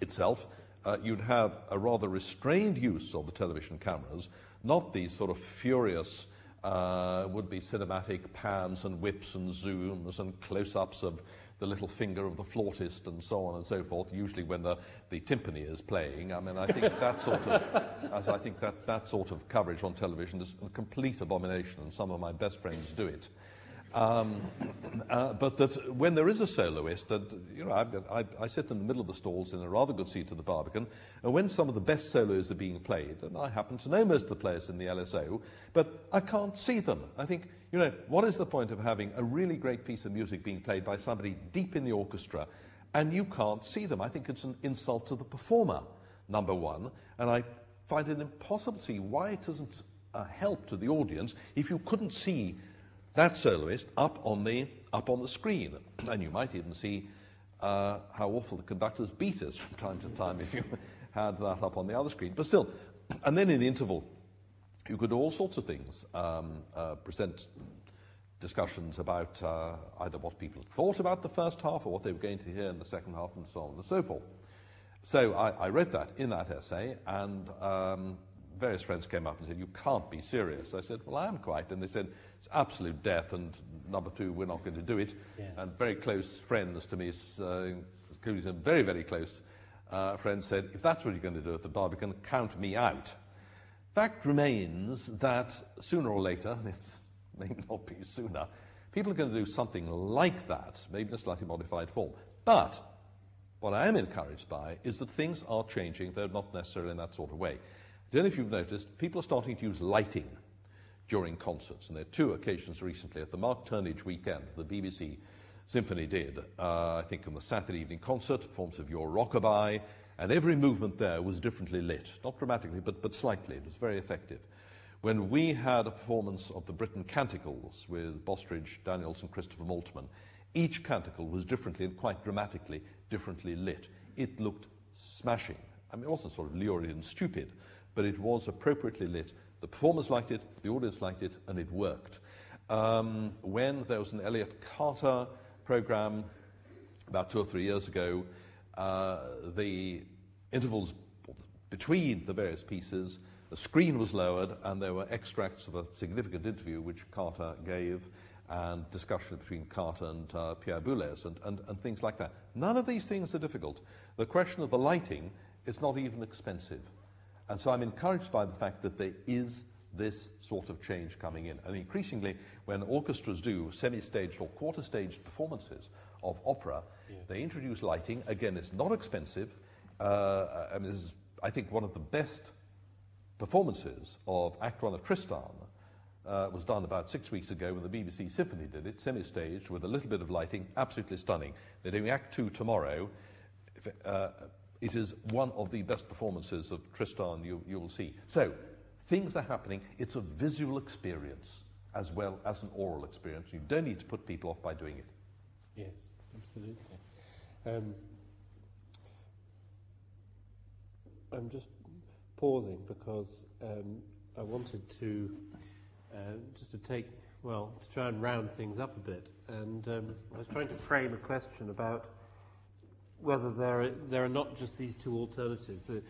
itself, uh, you'd have a rather restrained use of the television cameras, not these sort of furious uh, would-be cinematic pans and whips and zooms and close-ups of the little finger of the flautist and so on and so forth, usually when the, the timpani is playing. I mean, I think that sort of, as I think that, that sort of coverage on television is a complete abomination, and some of my best friends do it. Um, uh, but that when there is a soloist, and you know, I, I, I, sit in the middle of the stalls in a rather good seat at the Barbican, and when some of the best solos are being played, and I happen to know most of the players in the LSO, but I can't see them. I think, you know, what is the point of having a really great piece of music being played by somebody deep in the orchestra, and you can't see them? I think it's an insult to the performer, number one, and I find it impossible to see why it doesn't uh, help to the audience if you couldn't see that soloist up on the, up on the screen. And you might even see uh, how awful the conductor's beat is from time to time if you had that up on the other screen. But still, and then in the interval, you could do all sorts of things. Um, uh, present discussions about uh, either what people thought about the first half or what they were going to hear in the second half, and so on and so forth. So I, I that in that essay, and um, various friends came up and said, You can't be serious. I said, Well, I am quite. And they said, It's absolute death, and number two, we're not going to do it. Yes. And very close friends to me, uh, including some very, very close uh, friends, said, If that's what you're going to do at the Barbican, count me out. Fact remains that sooner or later, it may not be sooner, people are going to do something like that, maybe in a slightly modified form. But what I am encouraged by is that things are changing, though not necessarily in that sort of way. I don't know if you've noticed, people are starting to use lighting during concerts, and there are two occasions recently at the Mark Turnage weekend, the BBC Symphony did, uh, I think on the Saturday evening concert, performance of Your Rockaby, and every movement there was differently lit. Not dramatically, but, but slightly. It was very effective. When we had a performance of the Britten Canticles with Bostridge, Daniels, and Christopher Maltman, each canticle was differently and quite dramatically differently lit. It looked smashing. I mean, wasn't sort of lurid and stupid, but it was appropriately lit. The performers liked it, the audience liked it, and it worked. Um, when there was an Elliott Carter program about two or three years ago, uh, the intervals between the various pieces, the screen was lowered, and there were extracts of a significant interview which Carter gave and discussion between Carter and uh, Pierre Boulez and, and, and things like that. None of these things are difficult. The question of the lighting is not even expensive. And so I'm encouraged by the fact that there is this sort of change coming in. And increasingly, when orchestras do semi staged or quarter staged performances of opera, yeah. they introduce lighting. Again, it's not expensive. Uh, I mean, this is, I think, one of the best performances of Act One of Tristan uh, was done about six weeks ago when the BBC Symphony did it, semi-staged with a little bit of lighting, absolutely stunning. They're doing Act Two tomorrow. If, uh, it is one of the best performances of Tristan you, you will see. So, things are happening. It's a visual experience as well as an oral experience. You don't need to put people off by doing it. Yes, absolutely. Um, I'm just pausing because um, I wanted to uh, just to take, well, to try and round things up a bit. And um, I was trying to frame a question about whether there are, there are not just these two alternatives the,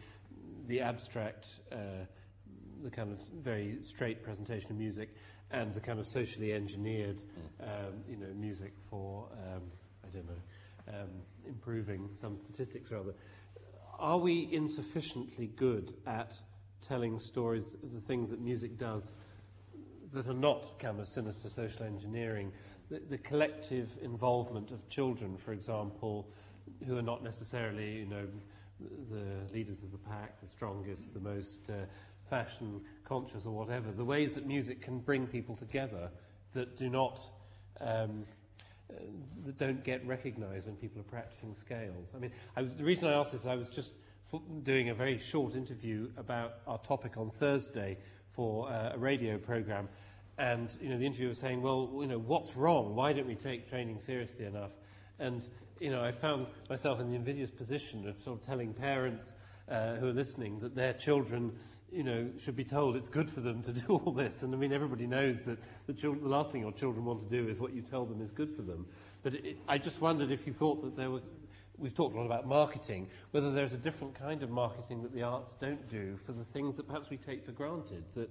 the abstract, uh, the kind of very straight presentation of music, and the kind of socially engineered um, you know, music for, um, I don't know, um, improving some statistics rather. Are we insufficiently good at telling stories, the things that music does? that are not kind of sinister social engineering, the, the collective involvement of children, for example, who are not necessarily, you know, the leaders of the pack, the strongest, the most uh, fashion conscious or whatever, the ways that music can bring people together that do not, um, uh, that don't get recognized when people are practicing scales. I mean, I was, the reason I asked this, I was just doing a very short interview about our topic on Thursday for uh, a radio program. And you know, the interviewer was saying, well, you know, what's wrong? Why don't we take training seriously enough? And you know, I found myself in the invidious position of sort of telling parents uh, who are listening that their children, you know, should be told it's good for them to do all this. And I mean, everybody knows that the, the last thing your children want to do is what you tell them is good for them. But it, I just wondered if you thought that there were we've talked a lot about marketing, whether there's a different kind of marketing that the arts don't do for the things that perhaps we take for granted, that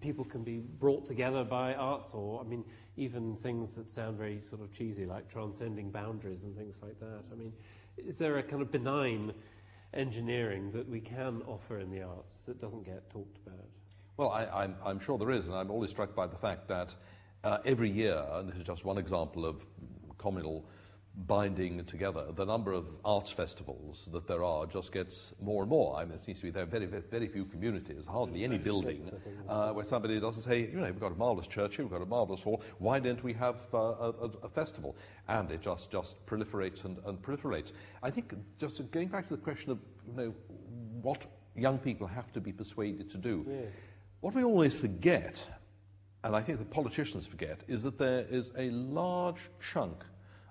people can be brought together by arts, or, I mean, even things that sound very sort of cheesy, like transcending boundaries and things like that. I mean, is there a kind of benign engineering that we can offer in the arts that doesn't get talked about? Well, I, am sure there is, and I'm always struck by the fact that uh, every year, and this is just one example of communal binding together. The number of arts festivals that there are just gets more and more. I mean, it seems to be there are very, very, very few communities, hardly any building, uh, where somebody doesn't say, you know, we've got a marvellous church here, we've got a marvellous hall, why don't we have uh, a, a, festival? And it just, just proliferates and, and proliferates. I think, just going back to the question of, you know, what young people have to be persuaded to do, yeah. what we always forget, and I think the politicians forget, is that there is a large chunk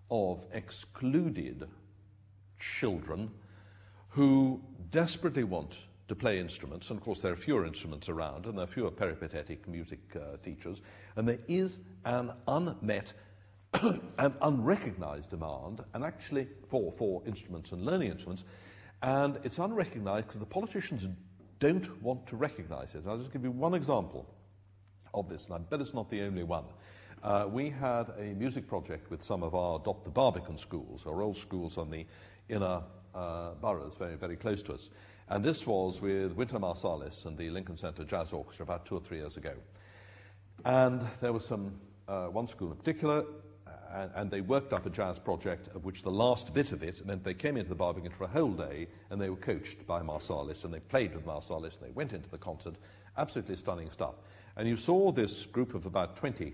of excluded children who desperately want to play instruments, and of course there are fewer instruments around, and there are fewer peripatetic music uh, teachers, and there is an unmet and unrecognized demand, and actually for, for instruments and learning instruments, and it's unrecognized because the politicians don't want to recognize it. I'll just give you one example of this, and I bet it's not the only one. Uh, we had a music project with some of our Adopt the Barbican schools, our old schools on the inner uh, boroughs, very, very close to us. And this was with Wynton Marsalis and the Lincoln Center Jazz Orchestra about two or three years ago. And there was some, uh, one school in particular, and, and, they worked up a jazz project of which the last bit of it meant they came into the Barbican for a whole day and they were coached by Marsalis and they played with Marsalis and they went into the concert. Absolutely stunning stuff. And you saw this group of about 20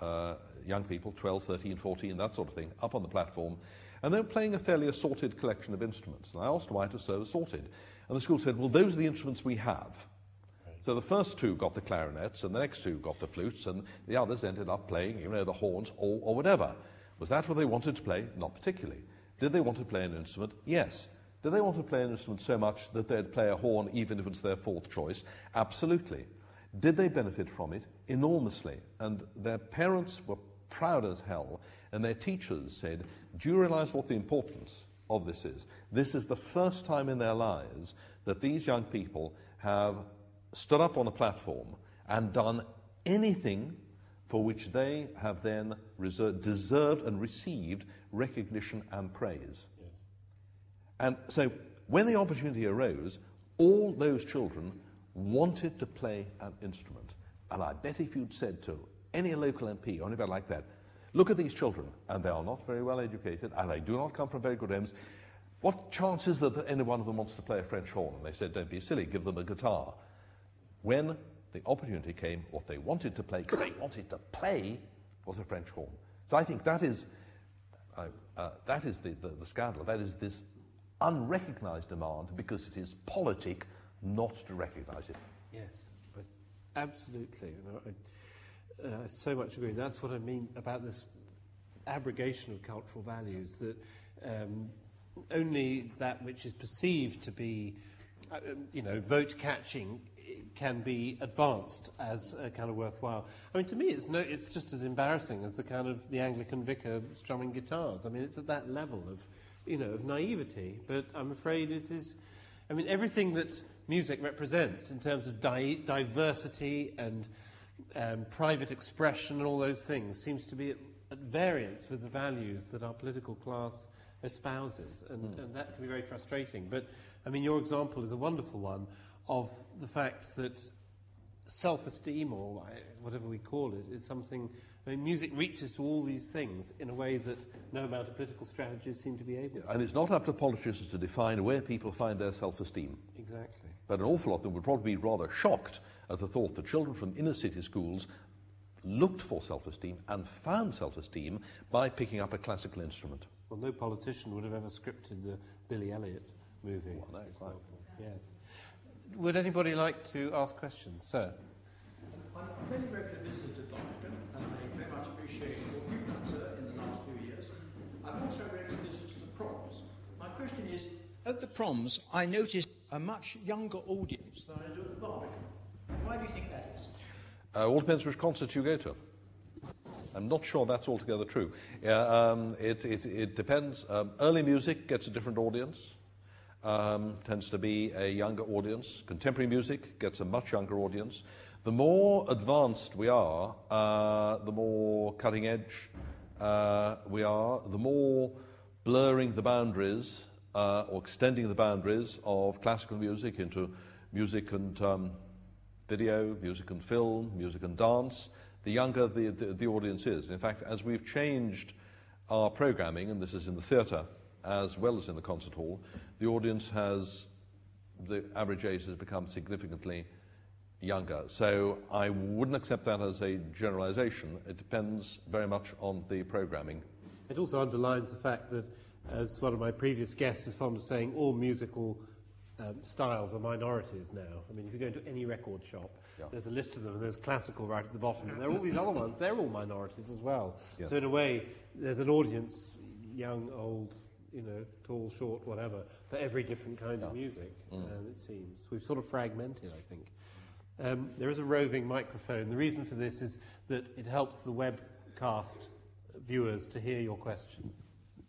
uh, young people, 12, 13, 14, that sort of thing, up on the platform. And they were playing a fairly assorted collection of instruments. And I asked why it was so assorted. And the school said, well, those are the instruments we have. So the first two got the clarinets, and the next two got the flutes, and the others ended up playing, you know, the horns or, or whatever. Was that what they wanted to play? Not particularly. Did they want to play an instrument? Yes. Did they want to play an instrument so much that they'd play a horn even if it's their fourth choice? Absolutely. Did they benefit from it? Enormously. And their parents were proud as hell, and their teachers said, Do you realize what the importance of this is? This is the first time in their lives that these young people have stood up on a platform and done anything for which they have then reserved, deserved and received recognition and praise. Yes. And so when the opportunity arose, all those children wanted to play an instrument. And I bet if you'd said to any local MP or anybody like that, look at these children, and they are not very well educated, and they do not come from very good homes, what chance is there that any one of them wants to play a French horn? And they said, don't be silly, give them a guitar. When the opportunity came, what they wanted to play, because they wanted to play, was a French horn. So I think that is, uh, uh, that is the, the, the scandal. That is this unrecognized demand because it is politic not to recognise it. Yes, absolutely. I uh, so much agree. That's what I mean about this abrogation of cultural values, that um, only that which is perceived to be, uh, um, you know, vote catching can be advanced as kind of worthwhile. I mean, to me, it's, no, it's just as embarrassing as the kind of the Anglican vicar strumming guitars. I mean, it's at that level of, you know, of naivety. But I'm afraid it is. I mean, everything that music represents in terms of di- diversity and um, private expression and all those things seems to be at, at, variance with the values that our political class espouses. And, mm. and that can be very frustrating. But, I mean, your example is a wonderful one of the fact that self esteem, or whatever we call it, is something. I mean, music reaches to all these things in a way that no amount of political strategies seem to be able to. And it's not up to politicians to define where people find their self esteem. Exactly. But an awful lot of them would probably be rather shocked at the thought that children from inner city schools looked for self esteem and found self esteem by picking up a classical instrument. Well, no politician would have ever scripted the Billy Elliot movie. Well, no, quite. Yes. Would anybody like to ask questions? Sir? I'm a very regular visitor to Gloucester, and I very much appreciate what you've done, sir, in the last few years. I'm also regular visitor to the proms. My question is, at the proms, I noticed a much younger audience than I do at the Barbican. Why do you think that is? Uh, all depends which concert you go to. I'm not sure that's altogether true. um, it, it, it, depends. Um, early music gets a different audience, um, tends to be a younger audience. Contemporary music gets a much younger audience. The more advanced we are, uh, the more cutting edge uh, we are, the more blurring the boundaries uh, or extending the boundaries of classical music into music and um, video, music and film, music and dance, the younger the, the, the, audience is. In fact, as we've changed our programming, and this is in the theatre as well as in the concert hall, the audience has, the average age has become significantly younger. So I wouldn't accept that as a generalization. It depends very much on the programming. It also underlines the fact that as one of my previous guests is fond of saying, all musical um, styles are minorities now. I mean, if you go into any record shop, yeah. there's a list of them, and there's classical right at the bottom, and there are all these other ones, they're all minorities as well. Yeah. So, in a way, there's an audience, young, old, you know, tall, short, whatever, for every different kind of music, Mm. um, it seems. We've sort of fragmented, I think. Um, there is a roving microphone. The reason for this is that it helps the webcast viewers to hear your questions.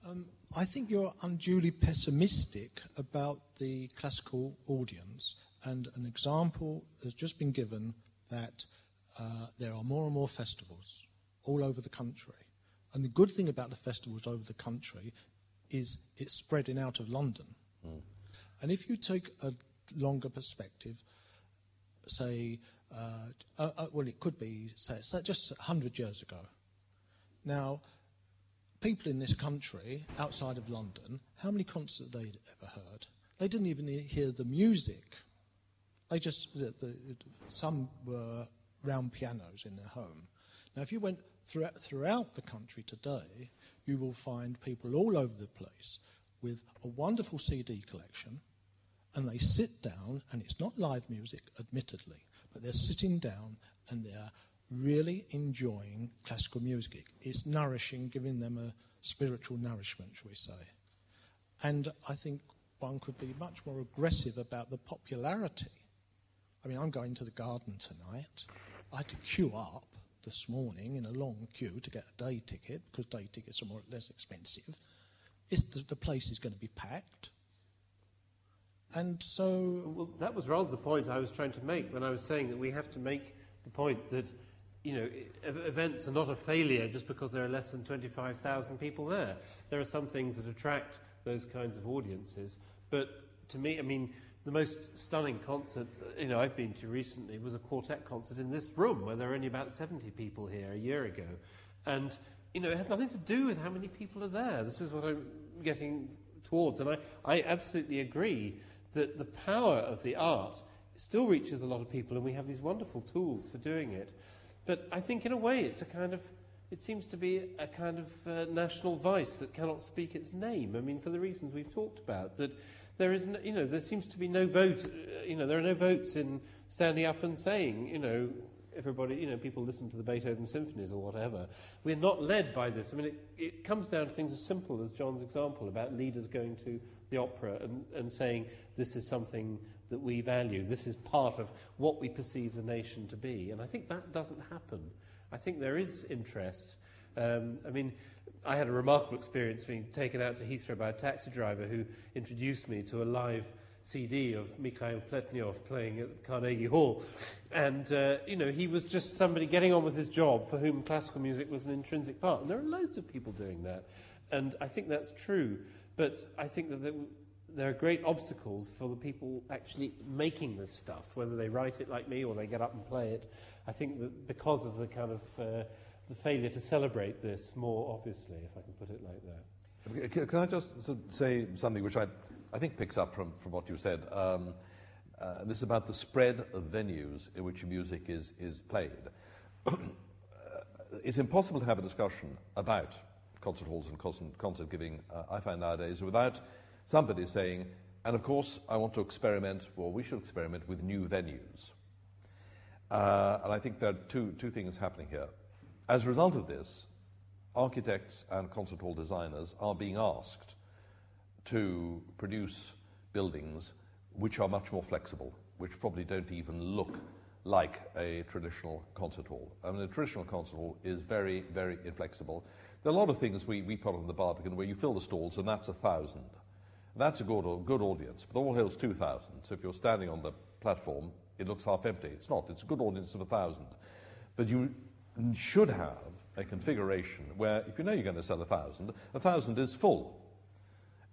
Um, I think you're unduly pessimistic about the classical audience, and an example has just been given that uh, there are more and more festivals all over the country. And the good thing about the festivals over the country is it's spreading out of London. And if you take a longer perspective, say, uh, uh, well, it could be say, say just 100 years ago. Now, people in this country, outside of London, how many concerts they'd ever heard? They didn't even hear the music. They just, the, the, some were round pianos in their home. Now, if you went throughout, throughout the country today, you will find people all over the place with a wonderful CD collection, and they sit down, and it's not live music, admittedly, but they're sitting down and they're really enjoying classical music. It's nourishing, giving them a spiritual nourishment, shall we say. And I think one could be much more aggressive about the popularity. I mean, I'm going to the garden tonight. I had to queue up this morning in a long queue to get a day ticket because day tickets are more or less expensive. The, the place is going to be packed. And so Well, that was rather the point I was trying to make when I was saying that we have to make the point that, you know, events are not a failure just because there are less than 25,000 people there. There are some things that attract those kinds of audiences. But to me, I mean, the most stunning concert, you know, I've been to recently was a quartet concert in this room where there were only about 70 people here a year ago. And, you know, it had nothing to do with how many people are there. This is what I'm getting towards. And I, I absolutely agree that the power of the art still reaches a lot of people, and we have these wonderful tools for doing it. But I think, in a way, it's a kind of it seems to be a kind of uh, national vice that cannot speak its name. I mean, for the reasons we've talked about, that there is, no, you know, there seems to be no vote. Uh, you know, there are no votes in standing up and saying, you know, everybody, you know, people listen to the Beethoven symphonies or whatever. We're not led by this. I mean, it, it comes down to things as simple as John's example about leaders going to the opera and, and saying this is something that we value. This is part of what we perceive the nation to be. And I think that doesn't happen. I think there is interest. Um, I mean, I had a remarkable experience being taken out to Heathrow by a taxi driver who introduced me to a live CD of Mikhail Pletnyov playing at Carnegie Hall. And, uh, you know, he was just somebody getting on with his job for whom classical music was an intrinsic part. And there are loads of people doing that. And I think that's true. But I think that there, are great obstacles for the people actually making this stuff, whether they write it like me or they get up and play it. I think that because of the kind of uh, the failure to celebrate this more obviously, if I can put it like that. Can, can I just say something which I, I think picks up from, from what you said? Um, uh, this is about the spread of venues in which music is, is played. uh, it's impossible to have a discussion about concert halls and concert, concert giving, uh, I find nowadays, without somebody saying, and of course, I want to experiment, or we should experiment with new venues. Uh, and I think there are two, two things happening here. As a result of this, architects and concert hall designers are being asked to produce buildings which are much more flexible, which probably don't even look like a traditional concert hall. I mean, a traditional concert hall is very, very inflexible. There are a lot of things we, we put on the Barbican where you fill the stalls and that's a thousand. That's a good, good audience, but all holds 2,000. So if you're standing on the platform, it looks half empty. It's not. It's a good audience of a thousand. But you should have a configuration where, if you know you're going to sell a thousand, a thousand is full.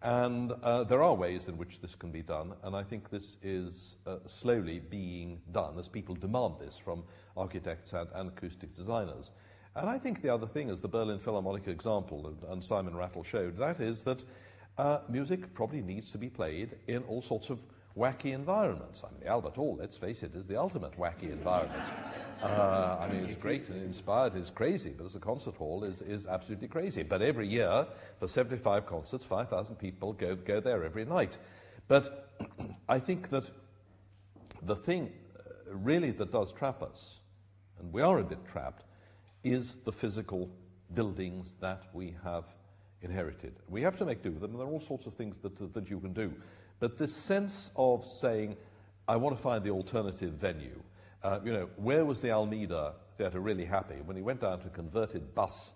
And uh, there are ways in which this can be done, and I think this is uh, slowly being done as people demand this from architects and, and acoustic designers. And I think the other thing is the Berlin Philharmonic example, and, and Simon Rattle showed, that is that uh, music probably needs to be played in all sorts of wacky environments. I mean, the Albert Hall, let's face it, is the ultimate wacky environment. Uh, I mean, it's great and inspired, it's crazy, but as a concert hall is, is absolutely crazy. But every year, for 75 concerts, 5,000 people go, go there every night. But I think that the thing uh, really that does trap us, and we are a bit trapped, is the physical buildings that we have inherited. We have to make do with them, and there are all sorts of things that, that you can do. But this sense of saying, I want to find the alternative venue. Uh, you know, where was the Almeida Theatre really happy? When he went down to a converted bus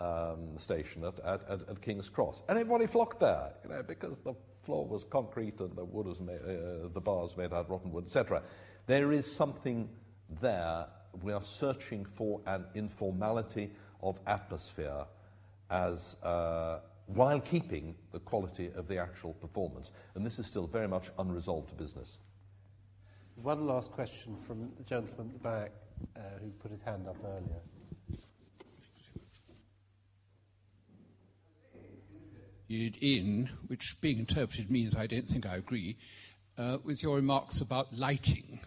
um, station at, at, at, at, King's Cross. And everybody flocked there, you know, because the floor was concrete and the wood was made, uh, the bars made out of rotten wood, etc. There is something there. We are searching for an informality of atmosphere as uh, while keeping the quality of the actual performance. And this is still very much unresolved business. One last question from the gentleman at the back uh, who put his hand up earlier. In, which being interpreted means I don't think I agree, uh, with your remarks about lighting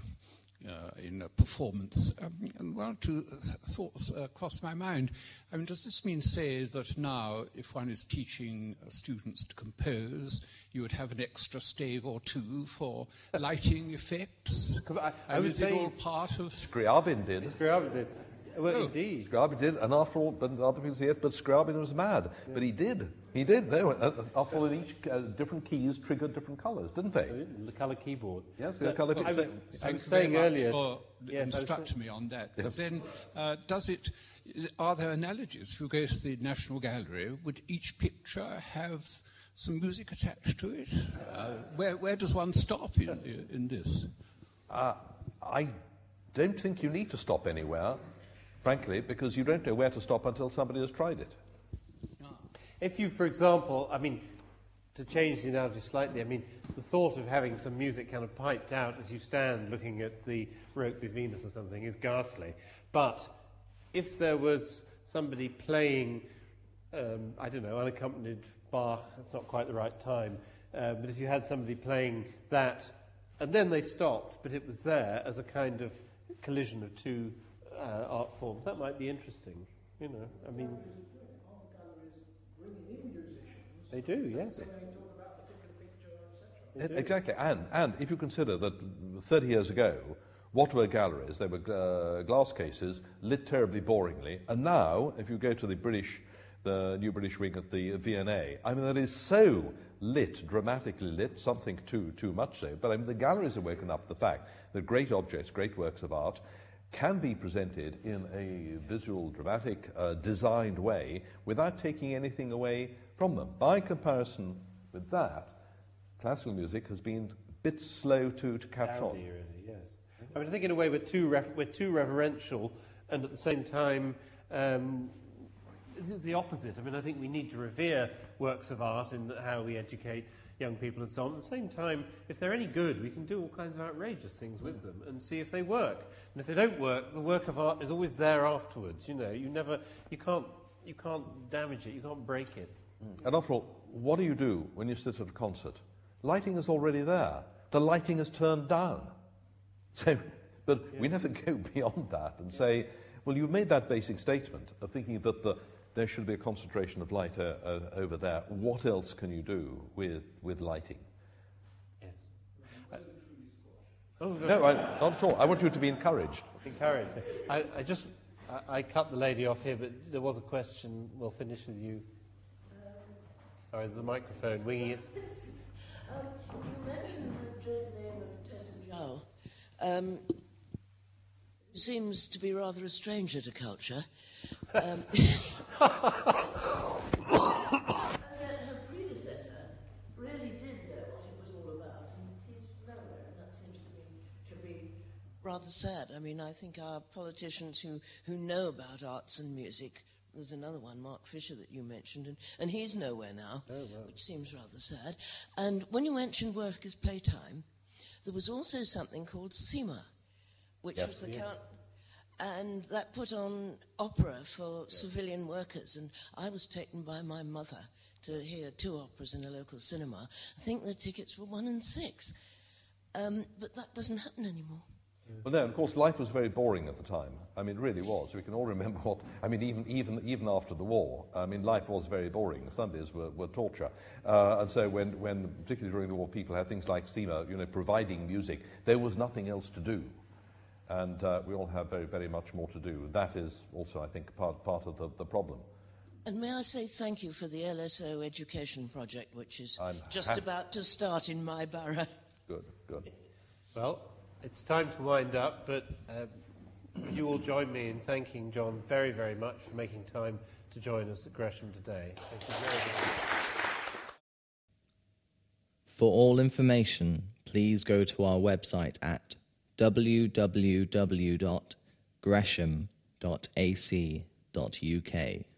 in a performance. Um, and one or two thoughts uh, crossed my mind. I mean, does this mean, say, that now, if one is teaching uh, students to compose, you would have an extra stave or two for lighting effects? I, I was saying, all part of. Scriabin did. Scriabin did. Well, oh. indeed. Scriabin did, and after all, but other people say it, but Scriabin was mad. Yeah. But he did. He did. No, uh, uh, after all, each uh, different keys triggered different colours, didn't they? The colour keyboard. Yes, the colour keyboard. I was, I was saying earlier. For yes, instructing me on that. Yes. Then, uh, does it? Are there analogies? If you go to the National Gallery, would each picture have some music attached to it? Uh, where, where does one stop in, in this? Uh, I don't think you need to stop anywhere frankly, because you don't know where to stop until somebody has tried it. If you, for example, I mean, to change the analogy slightly, I mean, the thought of having some music kind of piped out as you stand looking at the Rokeby Venus or something is ghastly. But if there was somebody playing, um, I don't know, unaccompanied Bach, that's not quite the right time, uh, but if you had somebody playing that and then they stopped, but it was there as a kind of collision of two uh, art forms. That might be interesting. You know, I mean. They do, yes. Exactly, and, and if you consider that 30 years ago, what were galleries? They were uh, glass cases, lit terribly boringly, and now, if you go to the British, the new British wing at the V&A, I mean, that is so lit, dramatically lit, something too, too much so, but I mean, the galleries have woken up the fact that great objects, great works of art, can be presented in a visual, dramatic, uh, designed way without taking anything away from them. By comparison with that, classical music has been a bit slow to, to catch on. Really, yes. I mean, I think in a way we're too, we're too reverential and at the same time um, the opposite. I mean, I think we need to revere works of art in how we educate young people and so on. At the same time, if they're any good, we can do all kinds of outrageous things with them and see if they work. And if they don't work, the work of art is always there afterwards. You know, you never, you can't, you can't damage it, you can't break it. Mm. And after all, what do you do when you sit at a concert? Lighting is already there. The lighting is turned down. So, but yeah. we never go beyond that and yeah. say, well, you've made that basic statement of thinking that the, there should be a concentration of light uh, uh, over there. What else can you do with, with lighting? Yes. Uh, oh, no, I, not at all. I want you to be encouraged. Encouraged. I, I just, I, I, cut the lady off here, but there was a question. We'll finish with you. Sorry, there's a microphone winging its. Um, you mentioned the name of Tessa Jowell. Um, seems to be rather a stranger to culture. Um, her predecessor really did know what it was all about, and he's nowhere, and that seems to me to be rather sad. I mean, I think our politicians who, who know about arts and music there's another one, Mark Fisher, that you mentioned, and, and he's nowhere now, oh, which seems rather sad. And when you mentioned work as playtime, there was also something called CEMA, which yes, was the yes. count, and that put on opera for yes. civilian workers. And I was taken by my mother to hear two operas in a local cinema. I think the tickets were one and six. Um, but that doesn't happen anymore. Well, no, of course, life was very boring at the time. I mean, it really was. We can all remember what, I mean, even, even, even after the war, I mean, life was very boring. Sundays were, were torture. Uh, and so when, when, particularly during the war, people had things like CEMA, you know, providing music, there was nothing else to do and uh, we all have very, very much more to do. That is also, I think, part, part of the, the problem. And may I say thank you for the LSO education project, which is I'm just hap- about to start in my borough. Good, good. Well, it's time to wind up, but um, you all join me in thanking John very, very much for making time to join us at Gresham today. Thank you very much. For all information, please go to our website at www.gresham.ac.uk.